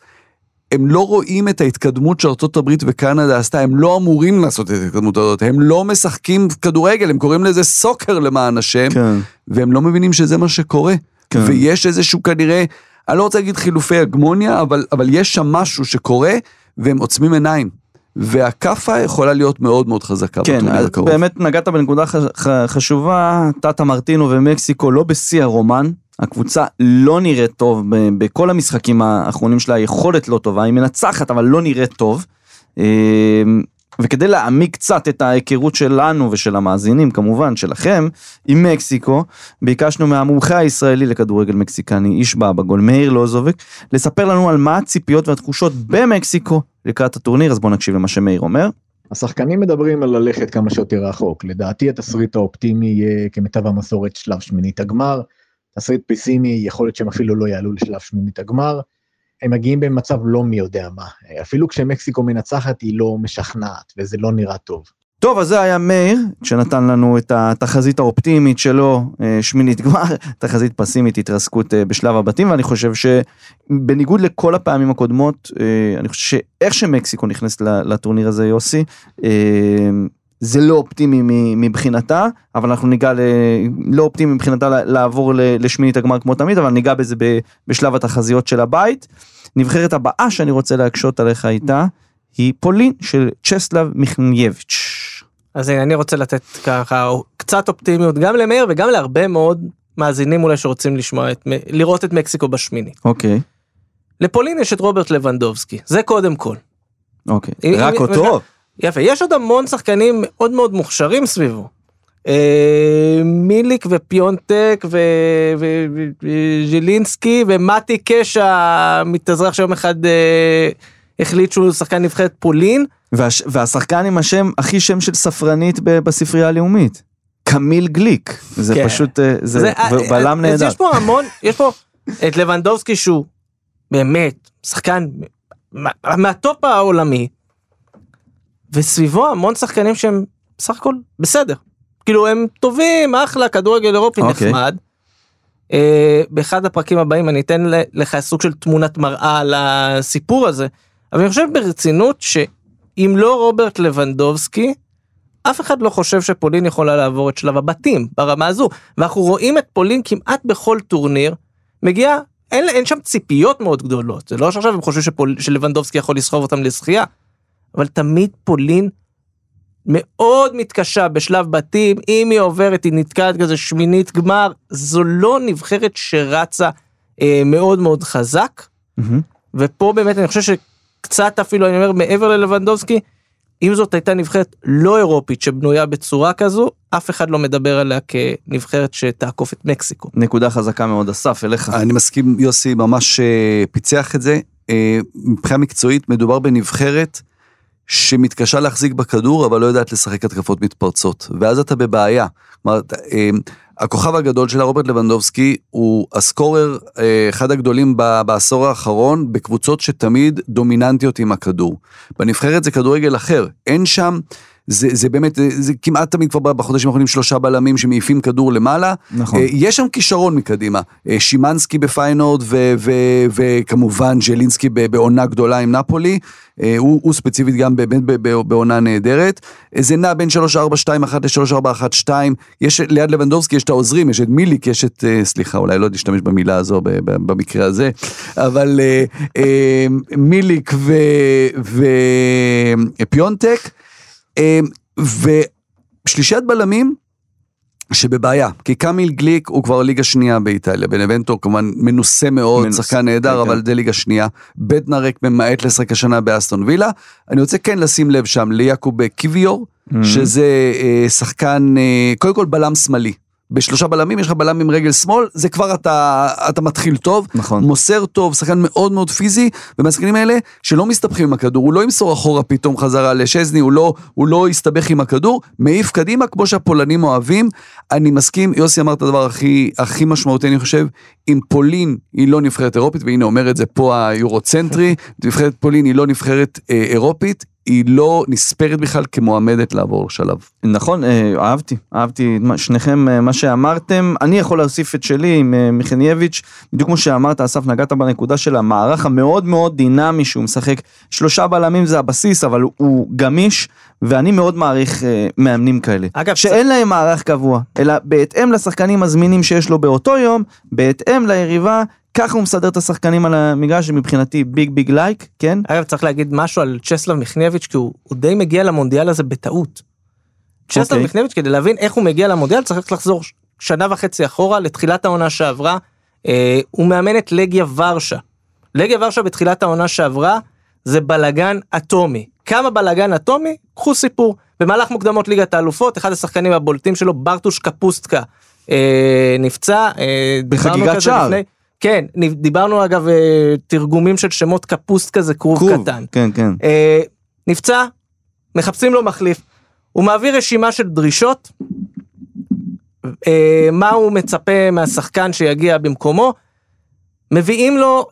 הם לא רואים את ההתקדמות שארצות הברית וקנדה עשתה, הם לא אמורים לעשות את ההתקדמות הזאת, הם לא משחקים כדורגל, הם קוראים לזה סוקר למען השם. כן. והם לא מבינים שזה מה שקורה. כן. ויש איזשהו כנראה, אני לא רוצה להגיד חילופי הגמוניה, אבל, אבל יש שם משהו שקורה, והם עוצמים עיניים. והכאפה יכולה להיות מאוד מאוד חזקה כן, בטורניר הקרוב. באמת נגעת בנקודה ח- ח- חשובה, טאטה מרטינו ומקסיקו לא בשיא הרומן, הקבוצה לא נראית טוב בכל המשחקים האחרונים שלה, היכולת לא טובה, היא מנצחת אבל לא נראית טוב. וכדי להעמיק קצת את ההיכרות שלנו ושל המאזינים כמובן שלכם עם מקסיקו ביקשנו מהמומחה הישראלי לכדורגל מקסיקני איש בא בגול מאיר לוזובק לספר לנו על מה הציפיות והתחושות במקסיקו לקראת הטורניר אז בואו נקשיב למה שמאיר אומר. השחקנים מדברים על ללכת כמה שיותר רחוק. לדעתי התסריט האופטימי יהיה כמיטב המסורת שלב שמינית הגמר. תסריט פסימי, יכול להיות שהם אפילו לא יעלו לשלב שמינית הגמר. הם מגיעים במצב לא מי יודע מה. אפילו כשמקסיקו מנצחת היא לא משכנעת, וזה לא נראה טוב. טוב, אז זה היה מאיר, שנתן לנו את התחזית האופטימית שלו, אה, שמינית גמר, תחזית פסימית, התרסקות אה, בשלב הבתים, ואני חושב שבניגוד לכל הפעמים הקודמות, אה, אני חושב שאיך שמקסיקו נכנסת לטורניר הזה, יוסי, זה לא אופטימי מבחינתה, אבל אנחנו ניגע, ל... לא אופטימי מבחינתה לעבור לשמינית הגמר כמו תמיד, אבל ניגע בזה בשלב התחזיות של הבית. נבחרת הבאה שאני רוצה להקשות עליך איתה, היא פולין של צ'סלב מיכנייביץ'. אז אני רוצה לתת ככה קצת אופטימיות גם למאיר וגם להרבה מאוד מאזינים אולי שרוצים לשמוע את, לראות את מקסיקו בשמיני. אוקיי. לפולין יש את רוברט לבנדובסקי, זה קודם כל. אוקיי. אם- רק אם- אותו? יפה, יש עוד המון שחקנים מאוד מאוד מוכשרים סביבו. אה, מיליק ופיונטק וז'ילינסקי ומתי קש המתאזרח שיום אחד אה, החליט שהוא שחקן נבחרת פולין. והש... והשחקן עם השם, הכי שם של ספרנית. בספרייה הלאומית. קמיל גליק. זה כן. פשוט, אה, זה, בלם אז נהדר. יש פה המון, יש פה את לבנדובסקי שהוא באמת שחקן מה- מהטופ העולמי, וסביבו המון שחקנים שהם בסך הכל בסדר. כאילו הם טובים, אחלה, כדורגל אירופי אוקיי. נחמד. אה, באחד הפרקים הבאים אני אתן לך סוג של תמונת מראה על הסיפור הזה, אבל אני חושב ברצינות שאם לא רוברט לבנדובסקי, אף אחד לא חושב שפולין יכולה לעבור את שלב הבתים ברמה הזו ואנחנו רואים את פולין כמעט בכל טורניר מגיע אין, אין שם ציפיות מאוד גדולות זה לא שעכשיו הם חושבים שפול, שלבנדובסקי יכול לסחוב אותם לזכייה אבל תמיד פולין מאוד מתקשה בשלב בתים אם היא עוברת היא נתקעת כזה שמינית גמר זו לא נבחרת שרצה אה, מאוד מאוד חזק מהמם. ופה באמת אני חושב שקצת אפילו אני אומר מעבר ללבנדובסקי אם זאת הייתה נבחרת לא אירופית שבנויה בצורה כזו אף אחד לא מדבר עליה כנבחרת שתעקוף את מקסיקו. נקודה חזקה מאוד, אסף, אליך. אני מסכים, יוסי ממש אה, פיצח את זה. אה, מבחינה מקצועית מדובר בנבחרת שמתקשה להחזיק בכדור, אבל לא יודעת לשחק התקפות מתפרצות. ואז אתה בבעיה. כלומר, אה, הכוכב הגדול שלה, רוברט לבנדובסקי, הוא הסקורר, אה, אחד הגדולים בעשור האחרון, בקבוצות שתמיד דומיננטיות עם הכדור. בנבחרת זה כדורגל אחר, אין שם... זה, זה באמת, זה, זה כמעט תמיד כבר בחודשים האחרונים שלושה בלמים שמעיפים כדור למעלה. נכון. אה, יש שם כישרון מקדימה. אה, שימנסקי בפיינורד ו- ו- וכמובן ז'לינסקי בעונה גדולה עם נפולי. אה, הוא, הוא ספציפית גם באמת בעונה נהדרת. זה נע בין 3-4-2-1 ל-3-4-1-2. יש ליד לבנדובסקי יש את העוזרים, יש את מיליק, יש את, סליחה, אולי לא להשתמש במילה הזו במקרה הזה, אבל מיליק ופיונטק. אה, ושלישיית בלמים שבבעיה, כי קמיל גליק הוא כבר ליגה שנייה באיטליה, בנבנטו כמובן מנוסה מאוד, מנוסה, שחקן נהדר, כן, אבל כן. זה ליגה שנייה. בטנרק ממעט לשחק השנה באסטון וילה. אני רוצה כן לשים לב שם ליעקוב קיוויור, Mhm. שזה אה, שחקן, אה, קודם כל בלם שמאלי. בשלושה בלמים, יש לך בלם עם רגל שמאל, זה כבר אתה, אתה מתחיל טוב. נכון. מוסר טוב, שחקן מאוד מאוד פיזי, ומהשחקנים האלה שלא מסתבכים עם הכדור, הוא לא ימסור אחורה פתאום חזרה לשזני, הוא לא, הוא לא יסתבך עם הכדור, מעיף קדימה כמו שהפולנים אוהבים. אני מסכים, יוסי אמר את הדבר הכי, הכי משמעותי, אני חושב, אם פולין היא לא נבחרת אירופית, והנה אומר את זה פה היורוצנטרי, נבחרת פולין היא לא נבחרת אה, אירופית, היא לא נספרת בכלל כמועמדת לעבור שלב. נכון, אה, אהבתי, אהבתי שניכם אה, מה שאמרתם. אני יכול להוסיף את שלי עם אה, מיכניאביץ', בדיוק כמו שאמרת, אסף, נגעת בנקודה של המערך המאוד מאוד דינמי שהוא משחק. שלושה בלמים זה הבסיס, אבל הוא- גמיש, ואני מאוד מעריך מאמנים כאלה. אגב, שאין להם מערך קבוע, אלא בהתאם לשחקנים הזמינים שיש לו באותו יום, בהתאם ליריבה, ככה הוא מסדר את השחקנים על המגרש, שמבחינתי big big like, כן? אגב צריך להגיד משהו על צ'סלב מיכניאביץ' כי הוא, הוא די מגיע למונדיאל הזה בטעות. צ'סלב אוקיי. מיכניאביץ' כדי להבין איך הוא מגיע למונדיאל צריך לחזור שנה וחצי אחורה לתחילת העונה שעברה. אה, הוא מאמן את לגיה ורשה. לגיה ורשה בתחילת העונה שעברה זה בלגן אטומי. כמה בלגן אטומי? קחו סיפור. במהלך מוקדמות ליגת האלופות אחד השחקנים הבולטים שלו ברטוש קפוסטקה אה, נפצע. אה, בחגיגת שער. לפני- כן, דיברנו אגב אה, תרגומים של שמות קפוסטקה זה כרוב כרוב, קטן. כן, כן. אה, נפצע, מחפשים לו מחליף. הוא מעביר רשימה של דרישות, אה, מה הוא מצפה מהשחקן שיגיע במקומו, מביאים לו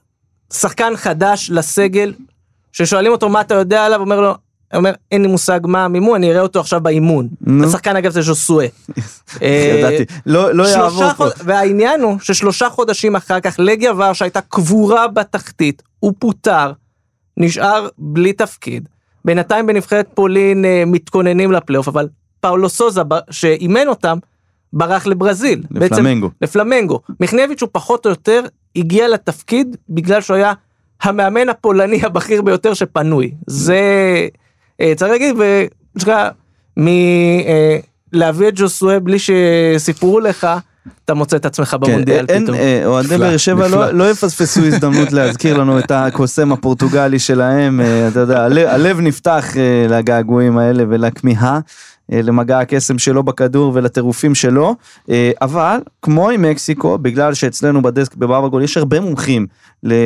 שחקן חדש לסגל, ששואלים אותו מה אתה יודע עליו, אומר לו, הוא אומר אין לי מושג מה המימון, אני אראה אותו עכשיו באימון. נו. השחקן אגב זה ז'וסואה. אה, ידעתי, לא לא שלושה יעבור פה. והעניין הוא ששלושה חודשים אחר כך לגיה ורשה הייתה קבורה בתחתית, הוא פוטר, נשאר בלי תפקיד. בינתיים בנבחרת פולין אה, מתכוננים לפלייאוף, אבל פאולו סוזה שאימן אותם ברח לברזיל. בעצם- לפלמנגו. לפלמנגו. מיכניאביץ' הוא פחות או יותר הגיע לתפקיד בגלל שהוא היה המאמן הפולני הבכיר ביותר שפנוי. זה אה, צריך להגיד, ויש לך מלהביא את ג'וסואה בלי שסיפרו לך אתה מוצא את עצמך במונדיאל אין- פתאום. אה, אוהדי באר שבע. לא- לא יפספסו הזדמנות להזכיר לנו את הקוסם הפורטוגלי שלהם, אה, אתה יודע, הלב- הלב נפתח אה, לגעגועים האלה ולכמיהה. אה, למגע הקסם שלו בכדור ולטירופים שלו, אה, אבל כמו עם מקסיקו, בגלל שאצלנו בדסק בבאבא גול יש הרבה מומחים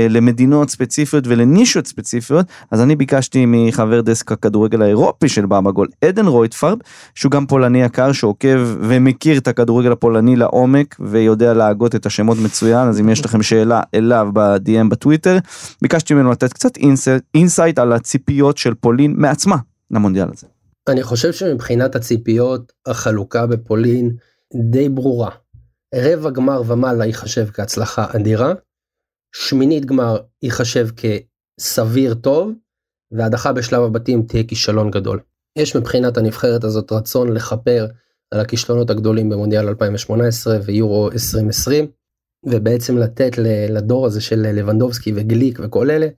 למדינות ספציפיות ולנישות ספציפיות, אז אני ביקשתי מחבר דסק הכדורגל האירופי של באבא גול, עדן רויטפרב, שהוא גם פולני יקר שעוקב ומכיר את הכדורגל הפולני לעומק ויודע להגות את השמות מצוין, אז אם יש לכם שאלה אליו ב-DM בטוויטר, ביקשתי ממנו לתת קצת insight על הציפיות של פולין מעצמה למונדיאל הזה. אני חושב שמבחינת הציפיות, החלוקה בפולין די ברורה. רבע גמר ומעלה ייחשב כהצלחה אדירה, שמינית גמר ייחשב כסביר טוב, והדחה בשלב הבתים תהיה כישלון גדול. יש מבחינת הנבחרת הזאת רצון לכפר על הכישלונות הגדולים במונדיאל 2018 ויורו 2020, ובעצם לתת לדור הזה של לבנדובסקי וגליק וכל אלה,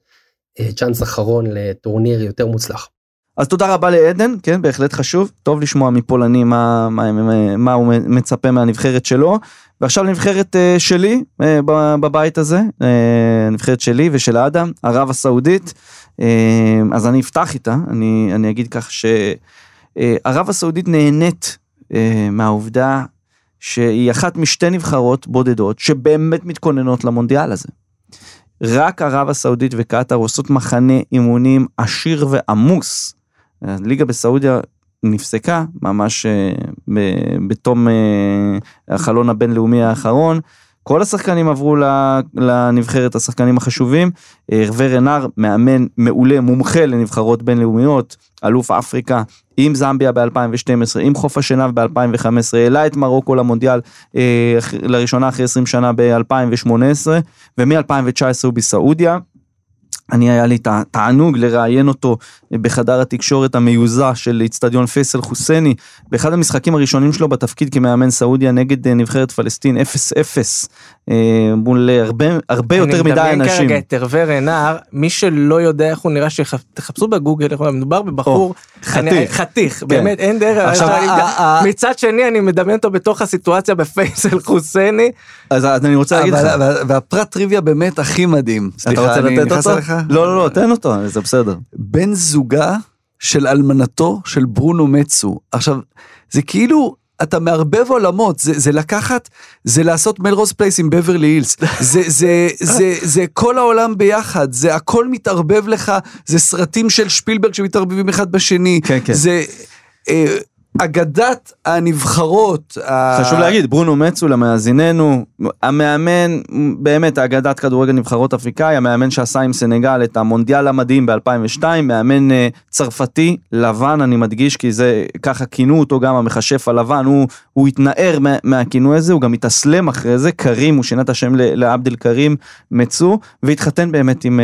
אה, צ'אנס אחרון לטורניר יותר מוצלח. אז תודה רבה לעדן, כן, בהחלט חשוב, טוב לשמוע מפולני מה, מה, מה, הוא מצפה מהנבחרת שלו. ועכשיו לנבחרת אה, שלי ב- בבית הזה, אה, הנבחרת שלי ושל אדם, ערב הסעודית. אה, אז אני אפתח איתה, אני, אני אגיד כך שערב הסעודית נהנית אה, מהעובדה שהיא אחת משתי נבחרות בודדות שבאמת מתכוננות למונדיאל הזה. רק ערב הסעודית וקטאר עושות מחנה אימונים עשיר ועמוס. הליגה בסעודיה נפסקה ממש אה, בתום אה, החלון הבינלאומי האחרון. כל השחקנים עברו לנבחרת, השחקנים החשובים. אה, הרווה רנר, מאמן מעולה, מומחה לנבחרות בינלאומיות, אלוף אפריקה, עם זמביה ב-2012, עם חוף השנהב ב-2015, העלה את מרוקו למונדיאל אה, לראשונה אחרי 20 שנה ב-2018, ומ-2019 הוא בסעודיה. אני היה לי את התענוג לראיין אותו בחדר התקשורת המיוזע של איצטדיון פייסל חוסייני. באחד המשחקים הראשונים שלו בתפקיד כמאמן סעודיה נגד אה, נבחרת פלסטין 0-0 אה, מול הרבה הרבה יותר מדי אני מדמיין אנשים. כרגע את הרווה רנר, מי שלא יודע איך הוא נראה, שתחפשו בגוגל, מדובר בבחור, חתיך. חתיך, באמת, אין דרך, מצד שני אני מדמיין אותו בתוך הסיטואציה בפייסל חוסייני, אז אז אני רוצה להגיד לך. והפרט טריוויה באמת הכי מדהים. אתה סליחה, רוצה אני לתת נכנס אותו? אליך? לא לא לא תן אותו זה בסדר. בן זוגה של אלמנתו של ברונו מצו. עכשיו, זה כאילו, אתה מערבב עולמות, זה, זה לקחת, זה לעשות מלרוז פלייס עם בברלי הילס, זה, זה, זה, זה כל העולם ביחד, זה הכל מתערבב לך, זה סרטים של שפילברג שמתערבבים אחד בשני, כן, כן. זה אה, אגדת הנבחרות. ה- חשוב להגיד, ברונו מצו למאזיננו, המאמן, באמת אגדת כדורגל נבחרות אפריקאי, המאמן שעשה עם סנגל את המונדיאל המדהים ב-2002, מאמן אה, צרפתי, לבן, אני מדגיש, כי זה, ככה כינו אותו גם המכשף הלבן, הוא, הוא התנער מה, מהכינוי הזה, הוא גם התאסלם אחרי זה, קרים, הוא שינה את השם לעבד אל קרים מצו, והתחתן באמת עם...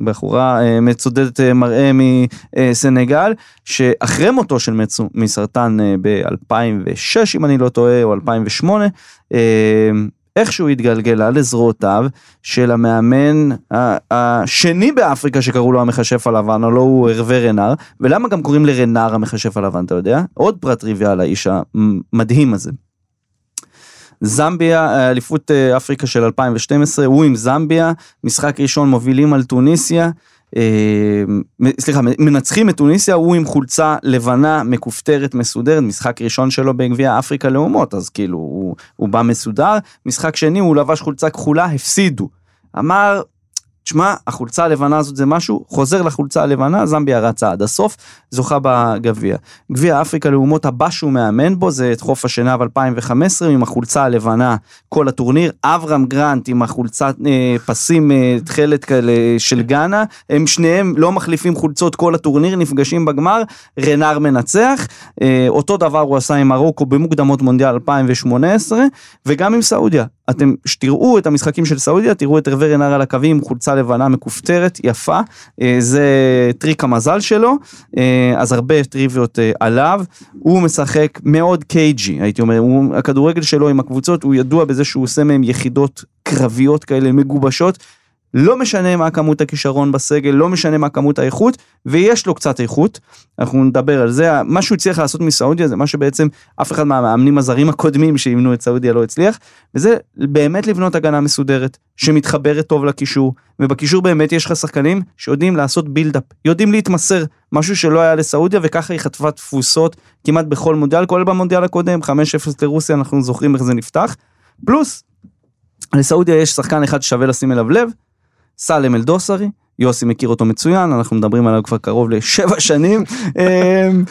בחורה אה, מצודדת אה, מראה מסנגל, שאחרי מותו של מצו מסרטן אה, ב-2006 אם אני לא טועה, או 2008, אה, איכשהו התגלגלה לזרועותיו של המאמן השני באפריקה שקראו לו המכשף הלבן, הלא הוא הרווה רנר, ולמה גם קוראים לרנר המכשף הלבן, אתה יודע? עוד פרט טריוויה על האיש המדהים הזה. זמביה, אליפות אה, אפריקה של 2012, הוא עם זמביה, משחק ראשון מובילים על טוניסיה, אה, סליחה, מנצחים את טוניסיה, הוא עם חולצה לבנה, מכופתרת, מסודרת, משחק ראשון שלו בגביע אפריקה לאומות, אז כאילו הוא, הוא בא מסודר, משחק שני הוא לבש חולצה כחולה, הפסידו. אמר, תשמע, החולצה הלבנה הזאת זה משהו, חוזר לחולצה הלבנה, זמביה רצה עד הסוף, זוכה בגביע. גביע אפריקה לאומות הבא שהוא מאמן בו זה את חוף השנהב 2015 עם החולצה הלבנה כל הטורניר, אברהם גרנט עם החולצת אה, פסים אה, תכלת כאלה של גאנה, הם שניהם לא מחליפים חולצות כל הטורניר, נפגשים בגמר, רנר מנצח, אה, אותו דבר הוא עשה עם מרוקו במוקדמות מונדיאל 2018 וגם עם סעודיה. אתם שתראו את המשחקים של סעודיה, תראו את הרווה רנר על הקווים חולצה לבנה מכופתרת, יפה, אה, זה טריק המזל שלו, אה, אז הרבה טריוויות אה, עליו, הוא משחק מאוד cagey, הייתי אומר, הוא, הכדורגל שלו עם הקבוצות, הוא ידוע בזה שהוא עושה מהם יחידות קרביות כאלה מגובשות, לא משנה מה כמות הכישרון בסגל, לא משנה מה כמות האיכות, ויש לו קצת איכות, אנחנו נדבר על זה, מה שהוא הצליח לעשות מסעודיה זה מה שבעצם אף אחד מהמאמנים הזרים הקודמים שאימנו את סעודיה לא הצליח, וזה באמת לבנות הגנה מסודרת, שמתחברת טוב לקישור, ובקישור באמת יש לך שחקנים שיודעים לעשות בילדאפ, יודעים להתמסר, משהו שלא היה לסעודיה, וככה היא חטפה תפוסות כמעט בכל מונדיאל, כולל במונדיאל הקודם, 5-0 לרוסיה, אנחנו זוכרים איך זה נפתח, פלוס, לסעודיה יש שחקן אחד ששווה לשים אליו לב, סאלם אלדוסרי, יוסי מכיר אותו מצוין, אנחנו מדברים עליו כבר קרוב לשבע שנים, אמ,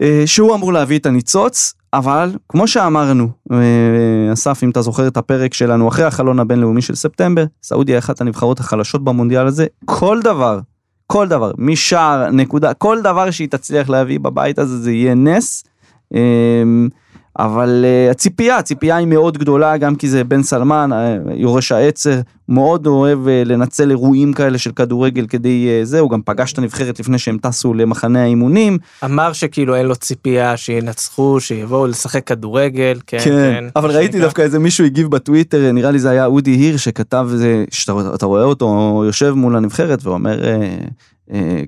אה, שהוא אמור להביא את הניצוץ, אבל כמו שאמרנו, אה, אסף, אם אתה זוכר את הפרק שלנו אחרי החלון הבינלאומי של ספטמבר, סעודיה היא אחת הנבחרות החלשות במונדיאל הזה, כל דבר, כל דבר, משער, נקודה, כל דבר שהיא תצליח להביא בבית הזה זה יהיה נס. אבל אה, הציפייה, הציפייה היא מאוד גדולה, גם כי זה בן סלמן, אה, יורש העצר, מאוד אוהב אה, לנצל אירועים כאלה של כדורגל כדי אה, זה, הוא גם פגש את הנבחרת לפני שהם טסו למחנה האימונים. אמר שכאילו אין לו ציפייה שינצחו, שיבואו לשחק כדורגל, כן, כן, כן אבל ראיתי שנקרא. דווקא איזה מישהו הגיב בטוויטר, נראה לי זה היה אודי הירש שכתב, שאתה רואה אותו יושב מול הנבחרת ואומר, אה,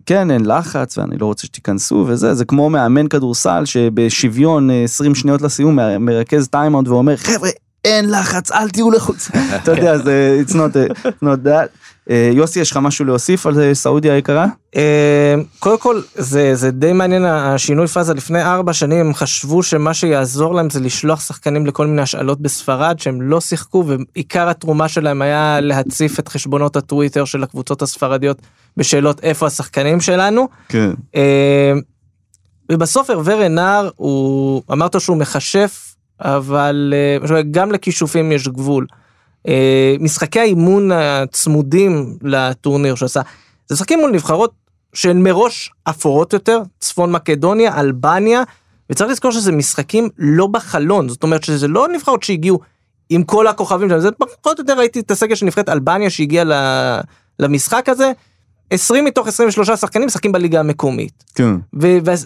כן אין לחץ ואני לא רוצה שתיכנסו וזה זה כמו מאמן כדורסל שבשוויון 20 אה, שניות לסיום מרכז טיימאוט ואומר חבר'ה אין לחץ אל תהיו לחוץ. אתה יודע זה it's not, not that. אה, יוסי יש לך משהו להוסיף על סעודיה היקרה? קודם כל זה זה די מעניין השינוי פאזה. לפני ארבע שנים הם חשבו שמה שיעזור להם זה לשלוח שחקנים לכל מיני השאלות בספרד שהם לא שיחקו ועיקר התרומה שלהם היה להציף את חשבונות הטוויטר של הקבוצות הספרדיות בשאלות איפה השחקנים שלנו. כן. ובסוף הרבר רנר הוא אמרת שהוא מכשף אבל גם לכישופים יש גבול. אה, משחקי האימון הצמודים לטורניר שעשה, זה משחקים מול נבחרות שהן מראש אפורות יותר, צפון מקדוניה, אלבניה, וצריך לזכור שזה משחקים לא בחלון, זאת אומרת שזה לא נבחרות שהגיעו עם כל הכוכבים שלהם, זה פחות או יותר ראיתי את הסגל של נבחרת אלבניה שהגיע למשחק הזה, 20 מתוך 23 שחקנים משחקים בליגה המקומית. כן.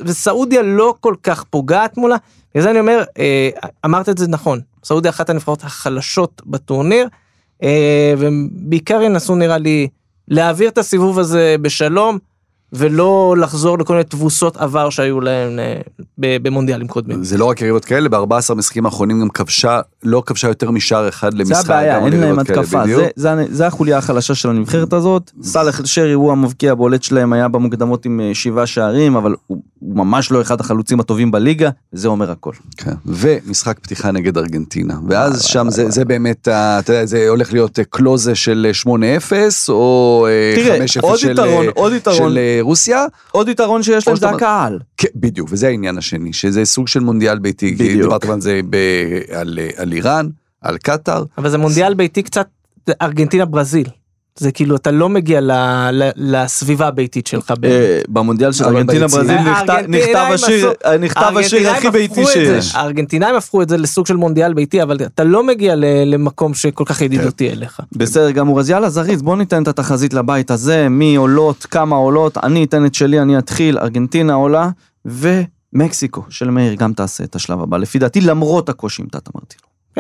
וסעודיה לא כל כך פוגעת מולה, בגלל זה אני אומר, אה, אמרת את זה נכון, סעודיה אחת הנבחרות החלשות בטורניר, אה, ובעיקר ינסו נראה לי להעביר את הסיבוב הזה בשלום. ולא לחזור לכל מיני תבוסות עבר שהיו להם אה, במונדיאלים קודמים. זה לא רק יריבות כאלה, ב-14 משחקים האחרונים גם כבשה, לא כבשה יותר משער אחד למשחק. זה הבעיה, אין להם התקפה, זה, זה, זה החוליה החלשה של הנבחרת הזאת. סאלח שרי הוא המבקיע הבולט שלהם, היה במוקדמות עם אה, שבעה שערים, אבל הוא, הוא ממש לא אחד החלוצים הטובים בליגה, זה אומר הכל. כן, ומשחק פתיחה נגד ארגנטינה, ואז שם זה, זה באמת, אתה יודע, זה הולך להיות קלוזה של 8-0, או 5-0 של... עוד יתרון, של רוסיה. עוד יתרון שיש להם זה הקהל. כן, בדיוק, וזה העניין השני, שזה סוג של מונדיאל ביתי, בדיוק. דיברתם על זה ב, על, על איראן, על קטאר. אבל זה מונדיאל ביתי קצת ארגנטינה ברזיל. זה כאילו אתה לא מגיע ל, ל, לסביבה הביתית שלך. אה, במונדיאל של ארגנטינה ברזיל נכתב השיר נכתב השיר הכי ביתי שיש. הארגנטינאים הפכו את זה לסוג של מונדיאל ביתי אבל אתה לא מגיע למקום שכל כך ידידותי כן. אליך. בסדר גמור אז יאללה זריז בוא ניתן את התחזית לבית הזה מי עולות כמה עולות אני אתן את שלי אני אתחיל ארגנטינה עולה ומקסיקו של מאיר גם תעשה את השלב הבא לפי דעתי למרות הקושי עם תת אמרתי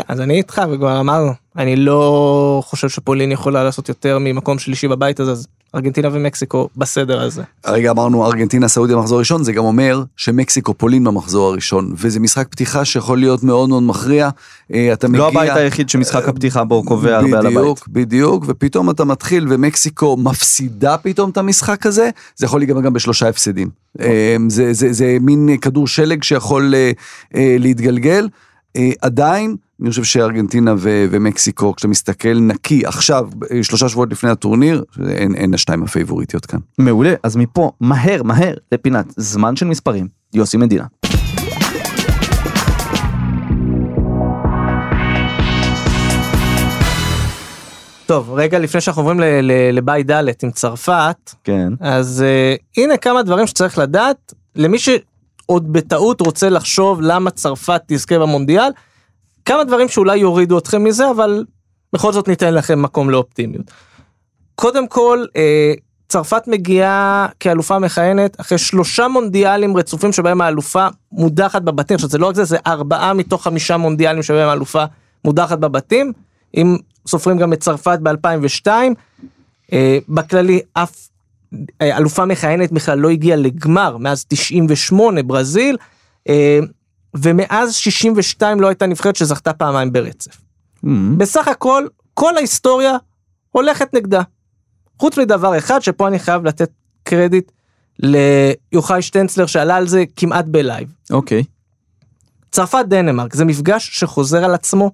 אז אני איתך וכבר אמרנו, אני לא חושב שפולין יכולה לעשות יותר ממקום שלישי בבית הזה, אז ארגנטינה ומקסיקו בסדר הזה. הרגע אמרנו ארגנטינה סעודיה מחזור ראשון, זה גם אומר שמקסיקו פולין במחזור הראשון, וזה משחק פתיחה שיכול להיות מאוד מאוד מכריע. אה, אתה מגיע... לא הבית היחיד שמשחק הפתיחה בו קובע הרבה על הבית. בדיוק, בדיוק, ופתאום אתה מתחיל ומקסיקו מפסידה פתאום את המשחק הזה, זה יכול להיגמר גם בשלושה הפסדים. אה, זה, זה, זה מין כדור שלג שיכול אה, להתגלגל. עדיין, אני חושב שארגנטינה ו- ומקסיקו, כשאתה מסתכל נקי עכשיו, שלושה שבועות לפני הטורניר, אין, אין השתיים הפייבוריטיות כאן. מעולה, אז מפה, מהר, מהר, לפינת זמן של מספרים, יוסי מדינה. טוב, רגע לפני שאנחנו עוברים לבית ד' עם צרפת, כן. אז uh, הנה כמה דברים שצריך לדעת, למי שעוד בטעות רוצה לחשוב למה צרפת תזכה במונדיאל, כמה דברים שאולי יורידו אתכם מזה, אבל בכל זאת ניתן לכם מקום לאופטימיות. קודם כל, אה, צרפת מגיעה כאלופה מכהנת אחרי שלושה מונדיאלים רצופים שבהם האלופה מודחת בבתים, עכשיו זה לא רק זה, זה ארבעה מתוך חמישה מונדיאלים שבהם האלופה מודחת בבתים, אם סופרים גם את צרפת ב-2002. אה, בכללי אף אה, אלופה מכהנת בכלל לא הגיעה לגמר מאז 98 ברזיל, ומאז 62 לא הייתה נבחרת שזכתה פעמיים ברצף. אממ, בסך הכל, כל ההיסטוריה הולכת נגדה. חוץ מדבר אחד שפה אני חייב לתת קרדיט ליוחאי שטנצלר שעלה על זה כמעט ב-live. אוקיי. צרפת דנמרק זה מפגש שחוזר על עצמו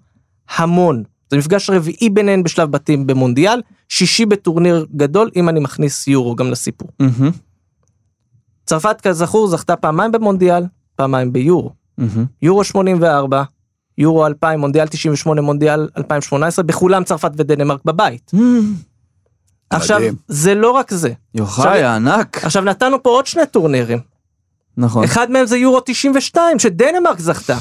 המון. זה מפגש רביעי ביניהן בשלב בתים במונדיאל, שישי בטורניר גדול אם אני מכניס יורו גם לסיפור. מהמם, צרפת כזכור זכתה פעמיים במונדיאל, פעמיים ביורו. מהמם. יורו 84, יורו 2000, מונדיאל 98, מונדיאל 2018, בכולם צרפת ודנמרק בבית. עכשיו, מדהים. זה לא רק זה. יוחאי עכשיו- הענק. עכשיו נתנו פה עוד שני טורנירים. נכון. אחד מהם זה יורו 92 שדנמרק זכתה.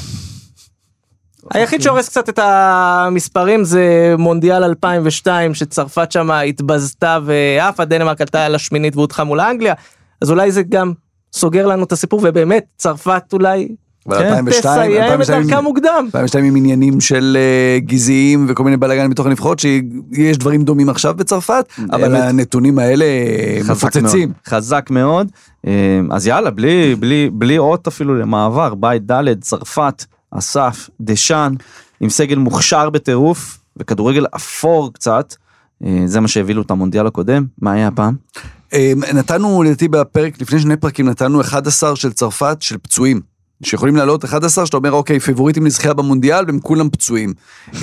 היחיד שהורס קצת את המספרים זה מונדיאל 2002 שצרפת שם התבזתה ועפה דנמרק עלתה על השמינית והודחה מול אנגליה אז אולי זה גם סוגר לנו את הסיפור ובאמת צרפת אולי אבל כן, 2002, תסיים את 2002 דרכה מוקדם. 2002 עם עניינים של אה, גזעיים וכל מיני בלאגנים בתוך הנבחרות שיש דברים דומים עכשיו בצרפת אבל באמת. הנתונים האלה אה, חזק מפוצצים. מאוד, חזק מאוד. אה, אז יאללה, בלי, בלי, בלי אות אפילו למעבר, בית ד', צרפת, אסף, דשאן, עם סגל מוכשר בטירוף, וכדורגל אפור קצת. אה, זה מה שהביא את המונדיאל הקודם, מה היה הפעם? אה, נתנו לדעתי בפרק לפני שני פרקים נתנו 11 של צרפת של פצועים. שיכולים לעלות 11 שאתה אומר אוקיי פיבוריטים לזכייה במונדיאל והם כולם פצועים.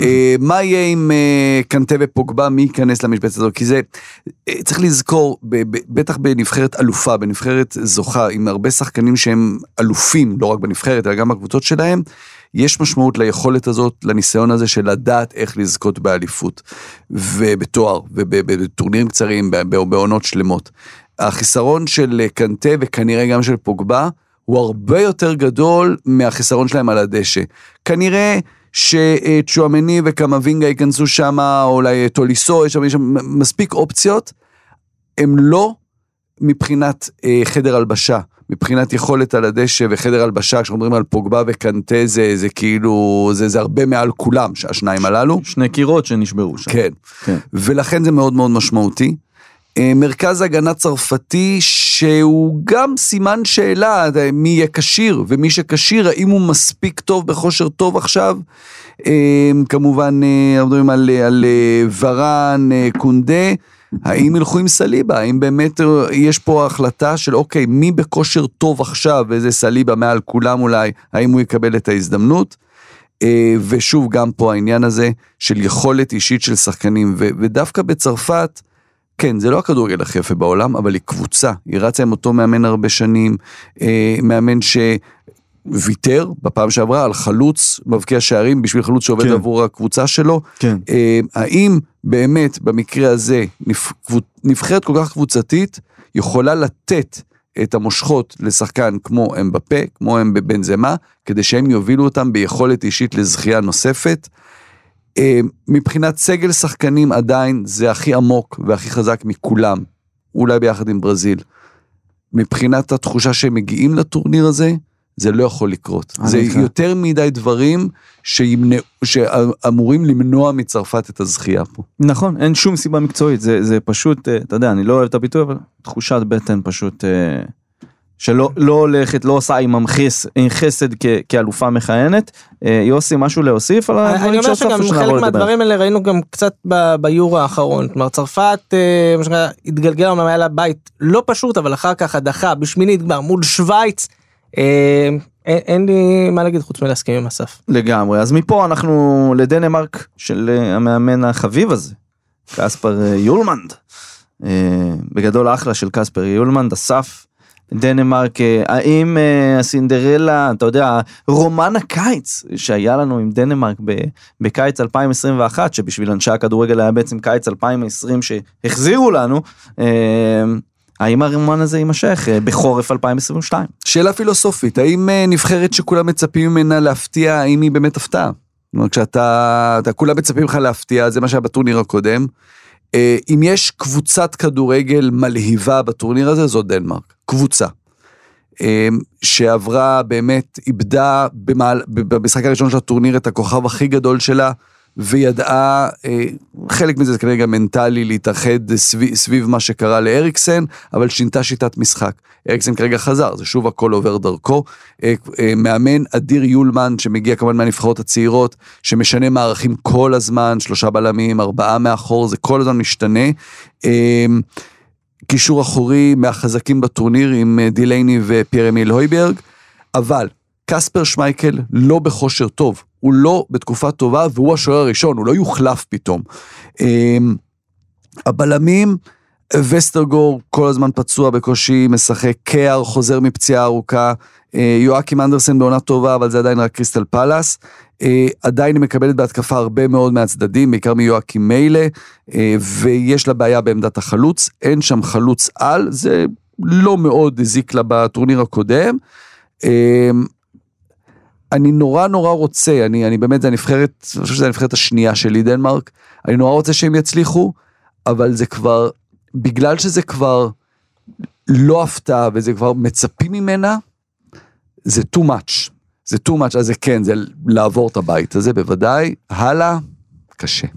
אה, מה יהיה עם אה, קנטה ופוגבה מי ייכנס למשבצת הזו כי זה אה, צריך לזכור בטח בנבחרת אלופה בנבחרת זוכה עם הרבה שחקנים שהם אלופים לא רק בנבחרת אלא גם בקבוצות שלהם. יש משמעות ליכולת הזאת, לניסיון הזה של לדעת איך לזכות באליפות ובתואר ובטורנירים קצרים, בעונות שלמות. החיסרון של קנטה וכנראה גם של פוגבה הוא הרבה יותר גדול מהחיסרון שלהם על הדשא. כנראה שצ'ואמני וקמבינגה ייכנסו שם, או אולי טוליסו, יש שם, יש שם מספיק אופציות. הם לא מבחינת אה, חדר הלבשה, מבחינת יכולת על הדשא וחדר הלבשה, כשאנחנו מדברים על פוגבה וקנטה זה, זה כאילו, זה, זה הרבה מעל כולם, השניים הללו. שני קירות שנשברו שם. כן. כן. ולכן זה מאוד מאוד משמעותי. אה, מרכז הגנה צרפתי שהוא גם סימן שאלה אה, מי יהיה כשיר ומי שכשיר האם הוא מספיק טוב בכושר טוב עכשיו. אה, כמובן מדברים על, על ורן קונדה. האם ילכו עם סליבה האם באמת יש פה החלטה של אוקיי מי בכושר טוב עכשיו וזה סליבה מעל כולם אולי האם הוא יקבל את ההזדמנות. ושוב, גם פה העניין הזה של יכולת אישית של שחקנים, ו- ודווקא בצרפת, כן, זה לא הכדורגל הכי יפה בעולם, אבל היא קבוצה, היא רצה עם אותו מאמן הרבה שנים, אה, מאמן שוויתר בפעם שעברה על חלוץ מבקיע שערים בשביל חלוץ שעובד כן. עבור הקבוצה שלו. כן. אה, האם באמת במקרה הזה נבח- נבחרת כל כך קבוצתית יכולה לתת את המושכות לשחקן כמו אמבפה, כמו אמבבנזמה, כדי שהם יובילו אותם ביכולת אישית לזכייה נוספת. אה, מבחינת סגל שחקנים עדיין זה הכי עמוק והכי חזק מכולם, אולי ביחד עם ברזיל. מבחינת התחושה שהם מגיעים לטורניר הזה, זה לא יכול לקרות. זה איתך. יותר מדי דברים שימנע, שאמורים למנוע מצרפת את הזכייה פה. נכון, אין שום סיבה מקצועית, זה, זה פשוט, אה, אתה יודע, אני לא אוהב את הביטוי, אבל תחושת בטן פשוט, אה, שלא לא הולכת, לא עושה עם חס, עם חסד כ, כאלופה מכהנת. אה, יוסי, משהו להוסיף על אני הדברים אומר שהוספנו שגם שנעבור חלק? מהדברים האלה ראינו גם קצת ב- ביורו האחרון. כלומר צרפת אה, מה שנקרא, התגלגל אומנם היה לה בית לא פשוט אבל אחר כך הדחה בשמינית גמר מול שווייץ. אה, אין, אין לי מה להגיד חוץ מלהסכים עם אסף. לגמרי, אז מפה אנחנו לדנמרק של המאמן החביב הזה, קספר יולמנד. בגדול אחלה של קספר יולמנד, אסף. דנמרק, אה, האם אה, הסינדרלה, אתה יודע, רומן הקיץ שהיה לנו עם דנמרק בקיץ 2021, שבשביל אנשי הכדורגל היה בעצם קיץ 2020 שהחזירו לנו, אה, האם הרומן הזה יימשך בחורף 2022? שאלה פילוסופית, האם נבחרת שכולם מצפים ממנה להפתיע, האם היא באמת הפתעה? כלומר, כשאתה, אתה, כולם מצפים לך להפתיע, זה מה שהיה בטורניר הקודם. אם יש קבוצת כדורגל מלהיבה בטורניר הזה, זו דנמרק. קבוצה. אה, שעברה, באמת, איבדה במעל, במשחק הראשון של הטורניר את הכוכב הכי גדול שלה, וידעה, אה, חלק מזה זה כנראה גם מנטלי להתאחד סביב, סביב מה שקרה לאריקסן, אבל שינתה שיטת משחק. אריקסן כרגע חזר, זה שוב הכל עובר דרכו. אה, אה, מאמן אדיר יולמן, שמגיע כמובן מהנבחרות הצעירות, שמשנה מערכים כל הזמן, שלושה בלמים, ארבעה מאחור, זה כל הזמן משתנה. קישור אחורי מהחזקים בטורניר עם אה, דילייני ופייר אמיל הויברג, אבל קספר שמייקל לא בכושר טוב, הוא לא בתקופה טובה והוא השוער הראשון, הוא לא יוחלף פתאום. אמ, הבלמים, וסטרגור כל הזמן פצוע בקושי, משחק, קאר חוזר מפציעה ארוכה, אה, יואקים אנדרסן בעונה טובה, אבל זה עדיין רק קריסטל פלאס. אה, עדיין היא מקבלת בהתקפה הרבה מאוד מהצדדים, בעיקר מיואקים מיילה, אה, ויש לה בעיה בעמדת החלוץ, אין שם חלוץ על, זה לא מאוד הזיק לה בטורניר הקודם. אמ, אני נורא נורא רוצה, אני, אני באמת, זה הנבחרת, אני חושב שזו הנבחרת השנייה שלי, דנמרק, אני נורא רוצה שהם יצליחו, אבל זה כבר, בגלל שזה כבר לא הפתעה וזה כבר מצפים ממנה, זה too much. זה too much, אז זה כן, זה לעבור את הבית הזה בוודאי. הלאה, קשה.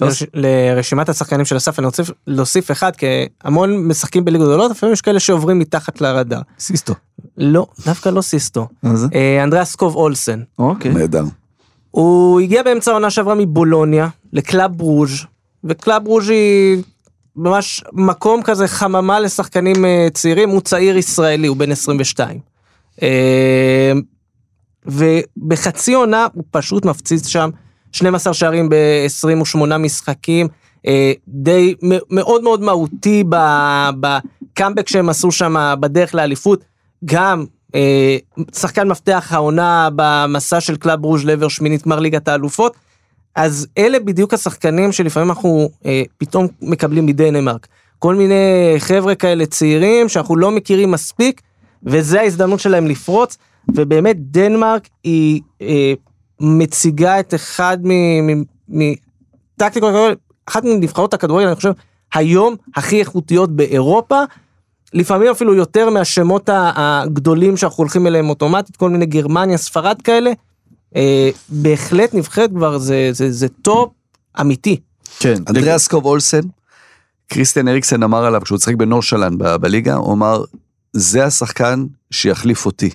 לרש- לרשימת השחקנים של אסף אני רוצה להוסיף אחד כי המון משחקים בליגות גדולות לפעמים יש כאלה שעוברים מתחת לרדאר. סיסטו. לא דווקא לא סיסטו. מה זה? אה, אנדריאס סקוב אולסן. אוקיי. נהדר. הוא הגיע באמצע העונה שעברה מבולוניה לקלאב ברוז' וקלאב ברוז' היא ממש מקום כזה חממה לשחקנים אה, צעירים הוא צעיר ישראלי הוא בן 22. אה, ובחצי עונה הוא פשוט מפציץ שם 12 שערים ב-28 משחקים אה, די מאוד מאוד מהותי בקאמבק שהם עשו שם בדרך לאליפות גם אה, שחקן מפתח העונה במסע של קלאב ברוז' לעבר שמינית גמר ליגת האלופות. אז אלה בדיוק השחקנים שלפעמים אנחנו אה, פתאום מקבלים מדנמרק. כל מיני חבר'ה כאלה צעירים שאנחנו לא מכירים מספיק, וזה ההזדמנות שלהם לפרוץ, ובאמת דנמרק היא אה, מציגה את אחד מטקטיקות, אחת מנבחרות הכדורגל, אני חושב, היום הכי איכותיות באירופה. לפעמים אפילו יותר מהשמות הגדולים שאנחנו הולכים אליהם אוטומטית, כל מיני גרמניה, ספרד כאלה. אה, בהחלט נבחרת כבר, זה, זה, זה top אמיתי. כן. אנדריאס סקוב אולסן, קריסטיאן אריקסן אמר עליו כשהוא שיחק בנורשלנד ב- בליגה, הוא אמר, זה השחקן שיחליף אותי.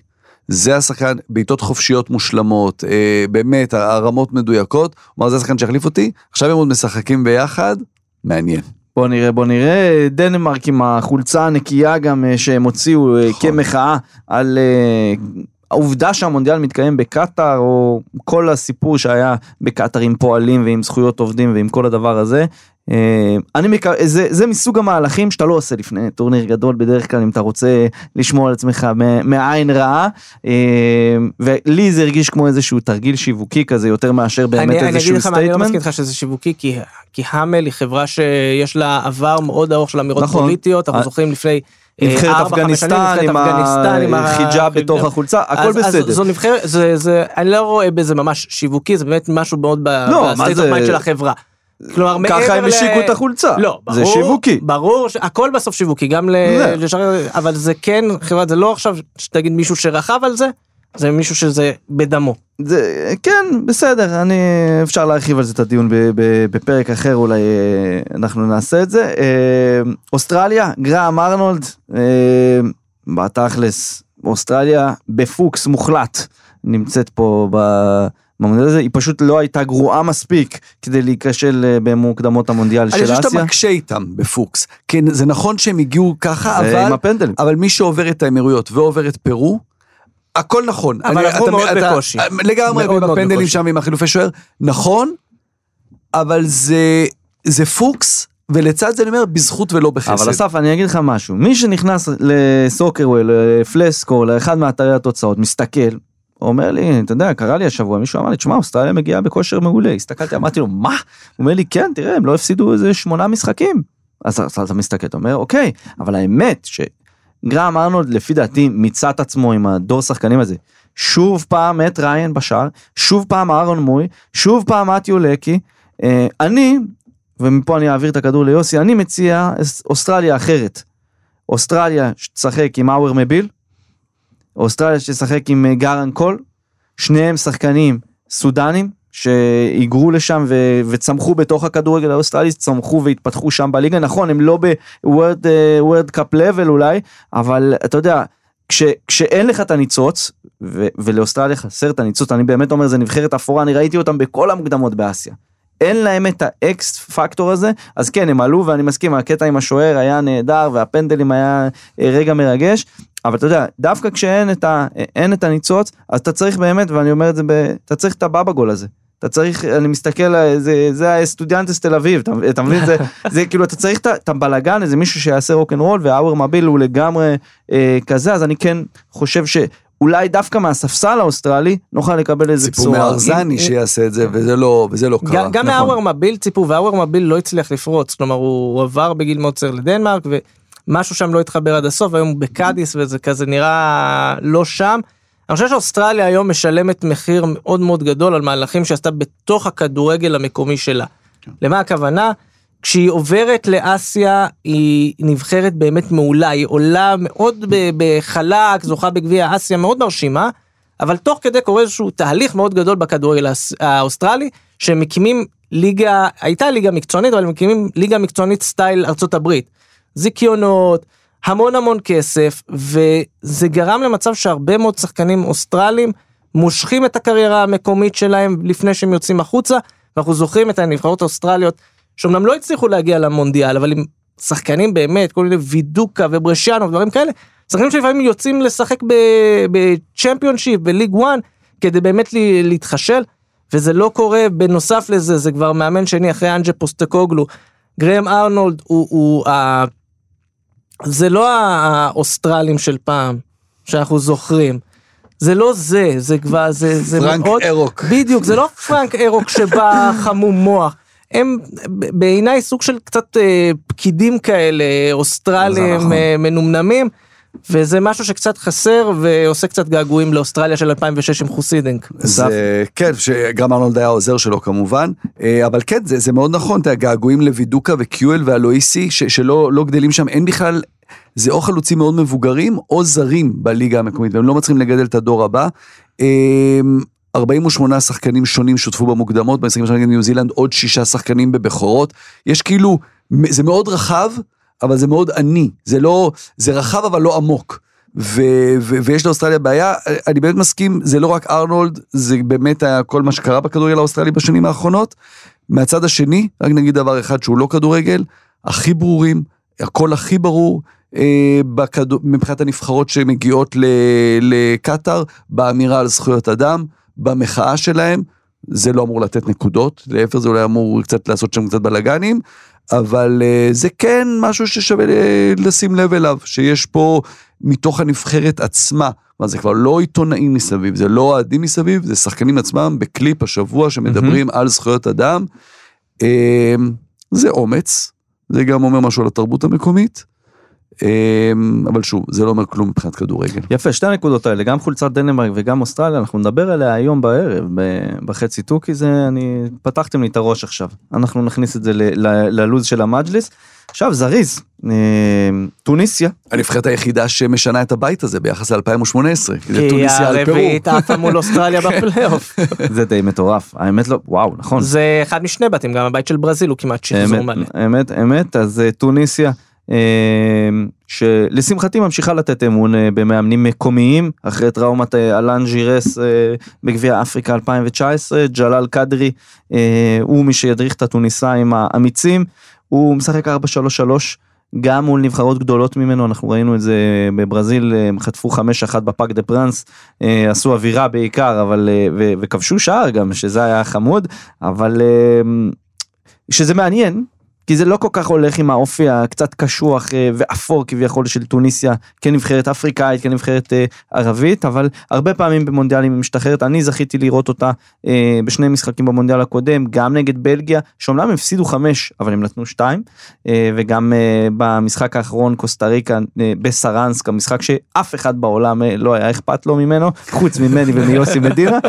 זה השחקן, בעיטות חופשיות מושלמות, אה, באמת, הרמות מדויקות, אמר, זה השחקן שיחליף אותי, עכשיו הם עוד משחקים ביחד, מעניין. בוא נראה, בוא נראה. דנמרק עם החולצה הנקייה גם אה, שהם הוציאו אה, נכון. כמחאה על אה, העובדה שהמונדיאל מתקיים בקטאר, או כל הסיפור שהיה בקטאר עם פועלים ועם זכויות עובדים ועם כל הדבר הזה. אה, אני מק... זה, זה מסוג המהלכים שאתה לא עושה לפני טורניר גדול בדרך כלל אם אתה רוצה לשמור על עצמך מעין רעה אה, ולי זה הרגיש כמו איזשהו תרגיל שיווקי כזה יותר מאשר באמת אני, אני אגיד איזשהו לך מה, אני לא מסכים statement. איתך שזה שיווקי, כי, כי האמל היא חברה שיש לה עבר מאוד ארוך של אמירות נכון. פוליטיות, אנחנו אה, זוכרים לפני אה, נבחרת אפגניסטן עם החיג'אב בתוך החולצה, הכל בסדר. זו נבחרת, זה, זה, אני לא רואה בזה ממש שיווקי, זה באמת משהו מאוד ב-state of mind של החברה. כלומר, מעבר ככה הם ל- השיקו את החולצה. לא, ברור, זה שיווקי. ברור, ש- הכל בסוף שיווקי, גם ל... לשאר, אבל זה כן, חברה, זה לא עכשיו שתגיד מישהו שרכב על זה, זה מישהו שזה בדמו. זה, כן, בסדר, אני, אפשר להרחיב על זה את הדיון ב, ב, בפרק אחר, אולי אה, אנחנו נעשה את זה. אה, אוסטרליה, גראם ארנולד, אה, בתכלס, אוסטרליה בפוקס מוחלט, נמצאת פה ב... במונדיאל הזה, היא פשוט לא הייתה גרועה מספיק כדי להיכשל אה, במוקדמות המונדיאל אני של חושב שאתה אסיה. מקשה איתם בפוקס. כן, זה נכון שהם הגיעו ככה, עם אבל. אבל מי שעובר את האמירויות ועובר את פרו, הכל נכון. אבל אני- עברו אתה- מאוד אתה- בקושי. לגמרי, מאוד מאוד בפנדלים בקושי. שם עם החילופי שוער, נכון, אבל זה, זה פוקס, ולצד זה אני אומר, בזכות ולא בחסד. אבל אסף אני אגיד לך משהו מי שנכנס לסוקרוול לפלסקור לאחד מאתרי התוצאות מסתכל. אומר לי אתה יודע קרה לי השבוע מישהו אמר לי תשמע אוסטרליה מגיעה בכושר מעולה. הסתכלתי אמרתי לו מה? הוא אומר לי כן תראה הם לא הפסידו איזה שמונה משחקים. אז אתה מסתכל אתה אומר אוקיי אבל האמת שגרם ארנולד לפי דעתי מיצה את עצמו עם הדור שחקנים הזה. שוב פעם את ריין בשער שוב פעם אהרון מוי שוב פעם מתיו לקי. אה, אני ומפה אני אעביר את הכדור ליוסי, אני מציע אוסטרליה אחרת. אוסטרליה שתשחק עם האוור מביל, אוסטרליה שתשחק עם אה, גאראנג קואול, שניהם שחקנים סודנים, שהיגרו לשם ו- וצמחו בתוך הכדורגל האוסטרלי, צמחו והתפתחו שם בליגה, נכון, הם לא ב-World Cup level אולי, אבל אתה יודע, כש, כשאין לך את הניצוץ, ו- ולאוסטרליה חסר את הניצוץ, אני באמת אומר, זה נבחרת אפורה, אני ראיתי אותם בכל המוקדמות באסיה. אין להם את ה X factor הזה, אז כן, הם עלו, ואני מסכים, הקטע עם השוער היה נהדר, והפנדלים היה אה, רגע מרגש, אבל אתה יודע, דווקא כשאין את, ה, אין את הניצוץ, אז אתה צריך באמת, ואני אומר את זה, ב, אתה צריך את הבאבא גול הזה. אתה צריך, אני מסתכל, זה, זה הסטודיאנטס תל אביב, אתה, אתה מבין? זה, זה כאילו, אתה צריך את, הבלגן, איזה מישהו שיעשה רוקנרול, והאוור מביל הוא לגמרי אה, כזה, אז אני כן חושב ש... אולי דווקא מהספסל האוסטרלי נוכל לקבל איזה בשורה. ציפו מארזני שיעשה את זה וזה לא, וזה לא קרה. גם נכון. מהאוור מביל ציפו והאוור מביל לא הצליח לפרוץ, כלומר הוא עבר בגיל מאוד צעיר לדנמרק ומשהו שם לא התחבר עד הסוף, היום הוא בקאדיס וזה כזה נראה לא שם. אני חושב שאוסטרליה היום משלמת מחיר מאוד מאוד גדול על מהלכים שעשתה בתוך הכדורגל המקומי שלה. למה הכוונה? כשהיא עוברת לאסיה היא נבחרת באמת מעולה, היא עולה מאוד בחלק, זוכה בגביע אסיה מאוד מרשימה, אבל תוך כדי קורה איזשהו תהליך מאוד גדול בכדורגל האוסטרלי, שהם מקימים ליגה, הייתה ליגה מקצוענית, אבל מקימים ליגה מקצוענית סטייל ארצות הברית. זיכיונות, המון המון כסף, וזה גרם למצב שהרבה מאוד שחקנים אוסטרלים מושכים את הקריירה המקומית שלהם לפני שהם יוצאים החוצה, ואנחנו זוכרים את הנבחרות האוסטרליות, שאומנם לא הצליחו להגיע למונדיאל, אבל עם שחקנים באמת, כל מיני וידוקה וברשיאנו ודברים כאלה, שחקנים שלפעמים יוצאים לשחק בצ'מפיונשיפ, בליג 1, כדי באמת להתחשל, וזה לא קורה, בנוסף לזה, זה כבר מאמן שני אחרי אנג'ה פוסטקוגלו, גרם ארנולד הוא, הוא ה... זה לא האוסטרלים של פעם, שאנחנו זוכרים. זה לא זה, זה כבר, זה, זה פרנק מאוד... ארוק. בדיוק, זה לא פרנק ארוק שבא חמום מוח. הם בעיניי סוג של קצת אה, פקידים כאלה, אוסטרלים נכון. אה, מנומנמים, וזה משהו שקצת חסר ועושה קצת געגועים לאוסטרליה של 2006 עם חוסידנק. זה כן, שגם ארנולד היה העוזר שלו כמובן, אה, אבל כן, זה, זה מאוד נכון, אתה יודע, געגועים לוידוקה וקיואל והלואיסי, ש, שלא לא גדלים שם, אין בכלל, זה או חלוצים מאוד מבוגרים, או זרים בליגה המקומית, והם לא מצליחים לגדל את הדור הבא. אה, 48 שחקנים שונים שותפו במוקדמות, במשחקים שלנו נגד ניו זילנד עוד שישה שחקנים בבכורות, יש כאילו, זה מאוד רחב, אבל זה מאוד עני, זה לא, זה רחב אבל לא עמוק. ו- ו- ויש לאוסטרליה בעיה, אני באמת מסכים, זה לא רק ארנולד, זה באמת היה כל מה שקרה בכדורגל האוסטרלי בשנים האחרונות. מהצד השני, רק נגיד דבר אחד שהוא לא כדורגל, הכי ברורים, הכל הכי ברור, אה, בכדור, מבחינת הנבחרות שמגיעות לקטאר, באמירה על זכויות אדם, במחאה שלהם, זה לא אמור לתת נקודות, להפך זה אולי אמור קצת לעשות שם קצת בלאגנים, אבל uh, זה כן משהו ששווה לשים לב אליו, שיש פה מתוך הנבחרת עצמה, כלומר זה כבר לא עיתונאים מסביב, זה לא אוהדים מסביב, זה שחקנים עצמם בקליפ השבוע שמדברים mm-hmm. על זכויות אדם. Uh, זה אומץ, זה גם אומר משהו על התרבות המקומית. אבל שוב, זה לא אומר כלום מבחינת כדורגל. יפה, שתי הנקודות האלה, גם חולצת דנמרק וגם אוסטרליה, אנחנו נדבר עליה היום בערב, בחצי תוכי זה, אני, פתחתם לי את הראש עכשיו. אנחנו נכניס את זה ללוז של המג'ליס. עכשיו, זריז, טוניסיה. הנבחרת היחידה שמשנה את הבית הזה ביחס ל-2018, כי זה כי טוניסיה על פרו. הרביעית עפה מול אוסטרליה בפלייאוף. זה די מטורף, האמת לא, וואו, נכון. זה אחד משני בתים, גם הבית של ברזיל הוא כמעט שחזור אמת, מלא. אמת, אמת, אז אה, טוניסיה, שלשמחתי ממשיכה לתת אמון אה, במאמנים מקומיים, אחרי טראומת אה, אלן ג'ירס אה, בגביע אפריקה 2019, ג'לאל קדרי הוא מי שידריך את הטוניסאים האמיצים, הוא משחק 4-3-3. גם מול נבחרות גדולות ממנו, אנחנו ראינו את זה בברזיל, הם חטפו 5-1 בפארק דה פראנס, עשו אווירה בעיקר, אבל, וכבשו שער גם, שזה היה חמוד, אבל שזה מעניין, כי זה לא כל כך הולך עם האופי הקצת קשוח אה, ואפור כביכול של טוניסיה כנבחרת אפריקאית, כנבחרת אה, ערבית, אבל הרבה פעמים במונדיאלים היא משתחררת, אני זכיתי לראות אותה אה, בשני משחקים במונדיאל הקודם, גם נגד בלגיה, שאומנם הפסידו חמש, אבל הם נתנו שתיים, וגם במשחק האחרון קוסטה ריקה בסרנסק, המשחק שאף אחד בעולם לא היה אכפת לו ממנו, חוץ ממני ומיוסי מדינה.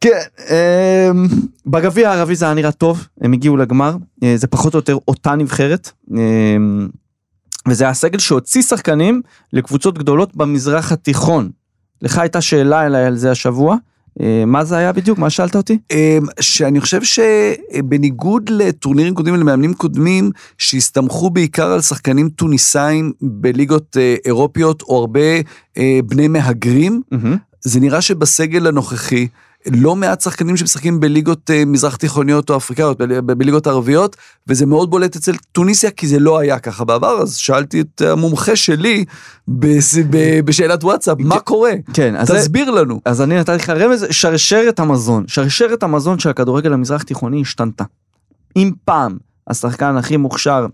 כן, אמ, בגביע הערבי זה היה נראה טוב, הם הגיעו לגמר, אה, זה פחות או יותר אותה נבחרת, אמ, וזה היה סגל שהוציא שחקנים לקבוצות גדולות במזרח התיכון. לך הייתה שאלה אליי על זה השבוע, אה, מה זה היה בדיוק? מה שאלת אותי? אמ, שאני חושב שבניגוד לטורנירים קודמים ולמאמנים קודמים שהסתמכו בעיקר על שחקנים טוניסאים בליגות אה, אירופיות או הרבה בני מהגרים, זה נראה שבסגל הנוכחי לא מעט שחקנים שמשחקים בליגות אה, מזרח תיכוניות או אפריקאיות, בליגות ערביות, וזה מאוד בולט אצל טוניסיה כי זה לא היה ככה בעבר, אז שאלתי את המומחה שלי בשאלת וואטסאפ, מה קורה? כן, אז תסביר לנו. אז אני נתתי לך רמז, שרשרת המזון. שרשרת המזון של הכדורגל המזרח תיכוני השתנתה. אם פעם השחקן הכי מוכשר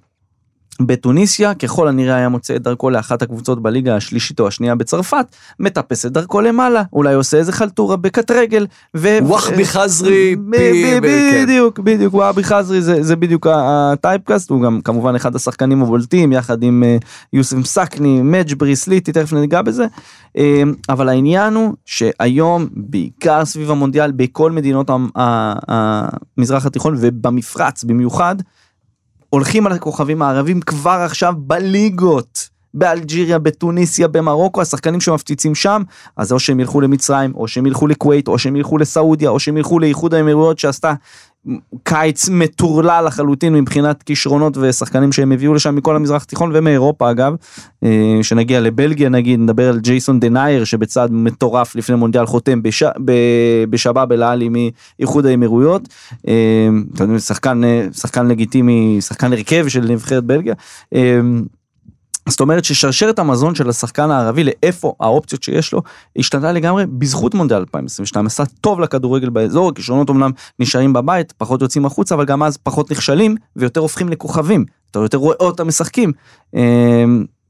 בטוניסיה, ככל הנראה היה מוצא את דרכו לאחת הקבוצות בליגה השלישית או השנייה בצרפת, מטפס את דרכו למעלה, אולי עושה איזה חלטורה בקט רגל. ו- ווחבי חזרי, כן. בדיוק, בדיוק, וואבי חזרי זה, בדיוק הטייפקאסט, הוא גם כמובן אחד השחקנים הבולטים, יחד עם אה, יוסף מסקני, מג'ברי, סליטי, תכף ניגע בזה. אה, אבל העניין הוא שהיום, בעיקר סביב המונדיאל, בכל מדינות המזרח התיכון ובמפרץ במיוחד, הולכים על הכוכבים הערבים כבר עכשיו בליגות. באלג'יריה, בתוניסיה, במרוקו, השחקנים שמפציצים שם, אז או שהם ילכו למצרים, או שהם ילכו לכווית, או שהם ילכו לסעודיה, או שהם ילכו לאיחוד האמירויות שעשתה קיץ מטורלל לחלוטין מבחינת כישרונות ושחקנים שהם הביאו לשם מכל המזרח התיכון ומאירופה אגב, אה, שנגיע לבלגיה נגיד, נדבר על ג'ייסון דנייר שבצעד מטורף לפני מונדיאל חותם בש... ב- בשבאב אל עלי מאיחוד האמירויות, אה, שחקן, אה, שחקן לגיטימי, שחקן הרכב של נבחרת בלגיה. זאת אומרת ששרשרת המזון של השחקן הערבי לאיפה האופציות שיש לו השתנתה לגמרי בזכות מונדיאל 2022 עשה טוב לכדורגל באזור הכישרונות אמנם נשארים בבית פחות יוצאים החוצה אבל גם אז פחות נכשלים ויותר הופכים לכוכבים אתה יותר רואה אותם משחקים.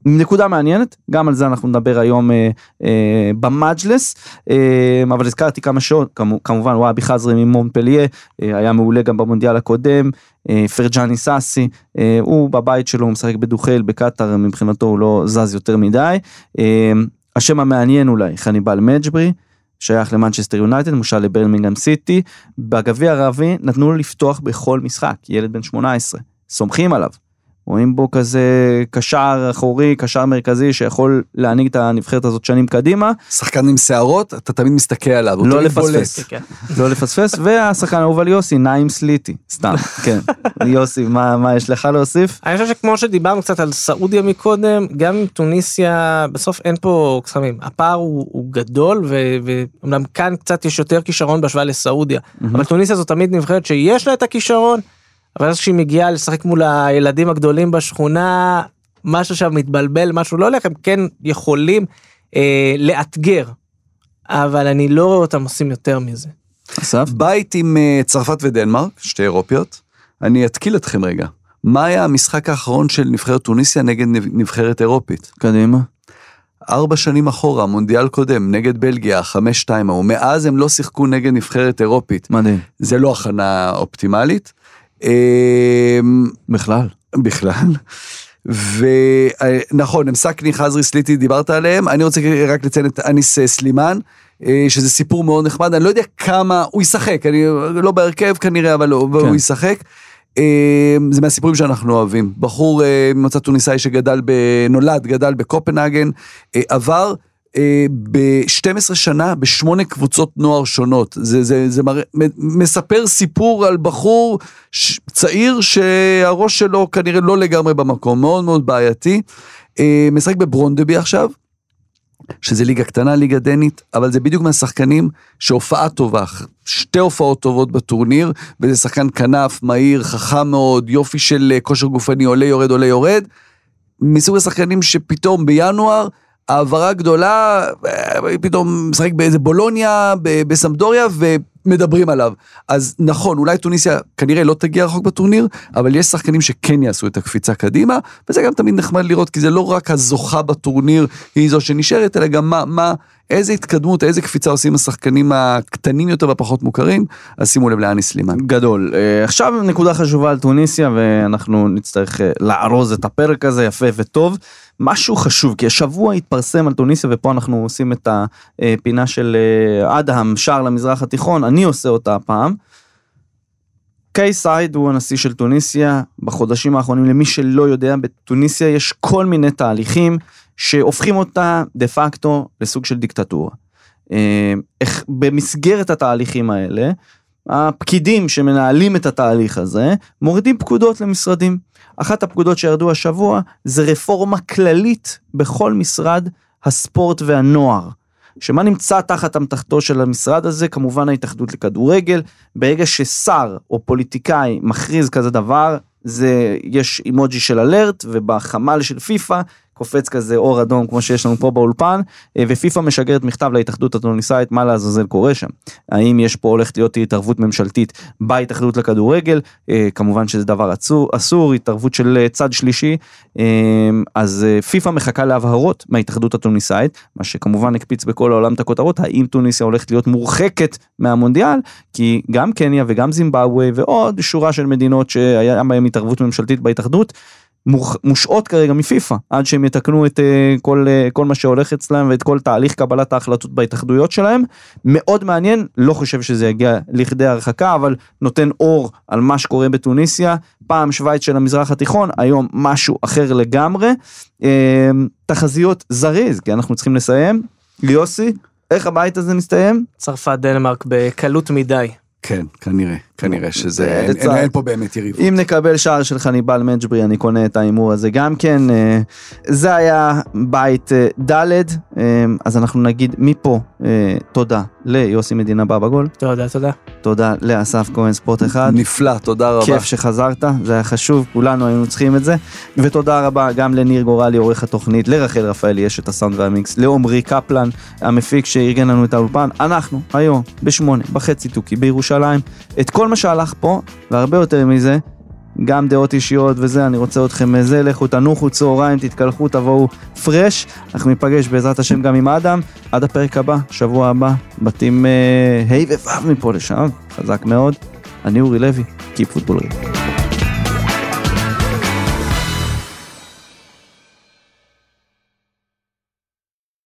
נקודה מעניינת גם על זה אנחנו נדבר היום אה, אה, במג'לס אה, אבל הזכרתי כמה שעות כמו, כמובן וואבי חזרי ממונפליה אה, היה מעולה גם במונדיאל הקודם אה, פרג'אני סאסי אה, הוא בבית שלו הוא משחק בדוחל בקטאר מבחינתו הוא לא זז יותר מדי. אה, השם המעניין אולי חניבל מג'ברי שייך למנצ'סטר יונייטד מושל לברמינגהם סיטי בגביע הערבי נתנו לו לפתוח בכל משחק ילד בן 18 סומכים עליו. רואים בו כזה קשר אחורי קשר מרכזי שיכול להנהיג את הנבחרת הזאת שנים קדימה שחקן עם שערות, אתה תמיד מסתכל עליו, לא. לפספס. כן. לא לפספס והשחקן האהוב על יוסי נעים סליטי סתם כן יוסי מה מה יש לך להוסיף אני חושב שכמו שדיברנו קצת על סעודיה מקודם, גם עם טוניסיה, בסוף אין פה קסמים. הפער הוא, הוא גדול, ואומנם כאן קצת יש יותר כישרון בהשוואה לסעודיה. אבל טוניסיה זו תמיד נבחרת שיש לה את הכישרון, אבל אז כשהיא מגיעה לשחק מול הילדים הגדולים בשכונה, משהו שם מתבלבל, משהו לא הולך, הם כן יכולים אה, לאתגר. אבל אני לא רואה אותם עושים יותר מזה. אסף בית עם אה, צרפת ודנמרק, שתי אירופיות. אני אתקיל אתכם רגע. מה היה המשחק האחרון של נבחרת טוניסיה נגד נב- נבחרת אירופית? קדימה. ארבע שנים אחורה, מונדיאל קודם, נגד בלגיה, חמש שתיים ההוא. מאז הם לא שיחקו נגד נבחרת אירופית. מדהים זה לא הכנה אופטימלית. אמ, בכלל. בכלל. ונכון, הם סקני, חזרי, סליטי, דיברת עליהם. אני רוצה רק לציין את אניס אה, סלימאן, אה, שזה סיפור מאוד נחמד. אני לא יודע כמה, הוא ישחק, אני לא בהרכב כנראה, אבל הוא, כן. הוא ישחק. אה, זה מהסיפורים שאנחנו אוהבים. בחור ממוצא טוניסאי שגדל, ב... נולד, גדל בקופנהגן, עבר אה, ב-12 שנה בשמונה קבוצות נוער שונות. זה, זה, זה מראה, מ- מספר סיפור על בחור ש- צעיר שהראש שלו כנראה לא לגמרי במקום, מאוד מאוד בעייתי. אה, משחק בברונדבי עכשיו, שזה ליגה קטנה, ליגה דנית, אבל זה בדיוק מהשחקנים שהופעה טובה, שתי הופעות טובות בטורניר, וזה שחקן כנף, מהיר, חכם מאוד, יופי של אה, כושר גופני, עולה יורד, עולה יורד. מסוג השחקנים שפתאום בינואר, העברה גדולה, אה, פתאום משחק באיזה בולוניה, בסמדוריה, ומדברים עליו. אז נכון, אולי טוניסיה כנראה לא תגיע רחוק בטורניר, אבל יש שחקנים שכן יעשו את הקפיצה קדימה, וזה גם תמיד נחמד לראות, כי זה לא רק הזוכה בטורניר היא זו שנשארת, אלא גם מה, מה, איזה התקדמות, איזה קפיצה עושים השחקנים הקטנים יותר והפחות מוכרים, אז שימו לב לאני סלימן. גדול. אה, עכשיו נקודה חשובה על טוניסיה ואנחנו נצטרך אה, לארוז את הפרק הזה יפה וטוב. משהו חשוב כי השבוע התפרסם על טוניסיה ופה אנחנו עושים את הפינה של אה, אדהם שער למזרח התיכון אני עושה אותה הפעם. קיי סייד הוא הנשיא של טוניסיה בחודשים האחרונים למי שלא יודע בטוניסיה יש כל מיני תהליכים שהופכים אותה דה פקטו לסוג של דיקטטורה. אה, איך במסגרת התהליכים האלה, הפקידים שמנהלים את התהליך הזה מורידים פקודות למשרדים. אחת הפקודות שירדו השבוע זה רפורמה כללית בכל משרד הספורט והנוער. שמה נמצא תחת אמתחתו של המשרד הזה? כמובן ההתאחדות לכדורגל. ברגע ששר או פוליטיקאי מכריז כזה דבר, זה, יש אימוג'י של אלרט, ובחמ"ל של פיפא קופץ כזה אור אדום כמו שיש לנו פה באולפן, אה, ופיפ"א משגרת מכתב להתאחדות הטוניסאית מה לעזאזל קורה שם. האם יש פה הולכת להיות התערבות ממשלתית בהתאחדות לכדורגל, אה, כמובן שזה דבר אסור, אסור התערבות של אה, צד שלישי, אז פיפ"א מחכה להבהרות מההתאחדות הטוניסאית, מה שכמובן הקפיץ בכל העולם את הכותרות, האם טוניסיה הולכת להיות מורחקת מהמונדיאל, כי גם קניה וגם זימבבואה ועוד שורה של מדינות שהיה בהם התערבות ממשלתית בהתאחדות, מושעות כרגע מפיפא עד שהם יתקנו את אה, כל, אה, כל מה שהולך אצלם ואת כל תהליך קבלת ההחלטות בהתאחדויות שלהם. מאוד מעניין, לא חושב שזה יגיע לכדי הרחקה, אבל נותן אור על מה שקורה בתוניסיה. פעם שווייץ של המזרח התיכון, היום משהו אחר לגמרי. אה, תחזיות זריז, כי אנחנו צריכים לסיים. יוסי, איך הבית הזה מסתיים? צרפת דנמרק בקלות מדי. כן, כנראה, כנראה שזה, אין, אין, אין פה באמת יריבות. אם נקבל שער של חניבל מג'ברי, אני קונה את ההימור הזה גם כן. אה, זה היה בית אה, ד', אה, אז אנחנו נגיד מפה תודה ליוסי מדינה בבא גול. תודה, תודה. תודה לאסף כהן ספורט אחד. נפלא, תודה רבה. כיף שחזרת, זה היה חשוב, כולנו היינו צריכים את זה. ותודה רבה גם לניר גורלי, עורך התוכנית, לרחל רפאלי, יש את הסאונד והמיקס, לעומרי קפלן, המפיק שארגן לנו את האולפן. אנחנו היום בשמונה בחצי תוכי בירושלים. את כל מה שהלך פה, והרבה יותר מזה, גם דעות אישיות וזה, אני רוצה אתכם מזה, לכו תנוחו צהריים, תתקלחו, תבואו פרש. אנחנו ניפגש בעזרת השם גם עם אדם, עד הפרק הבא, שבוע הבא, בתים ה' אה, וו' מפה לשם, חזק מאוד. אני אורי לוי, פוטבול ריב.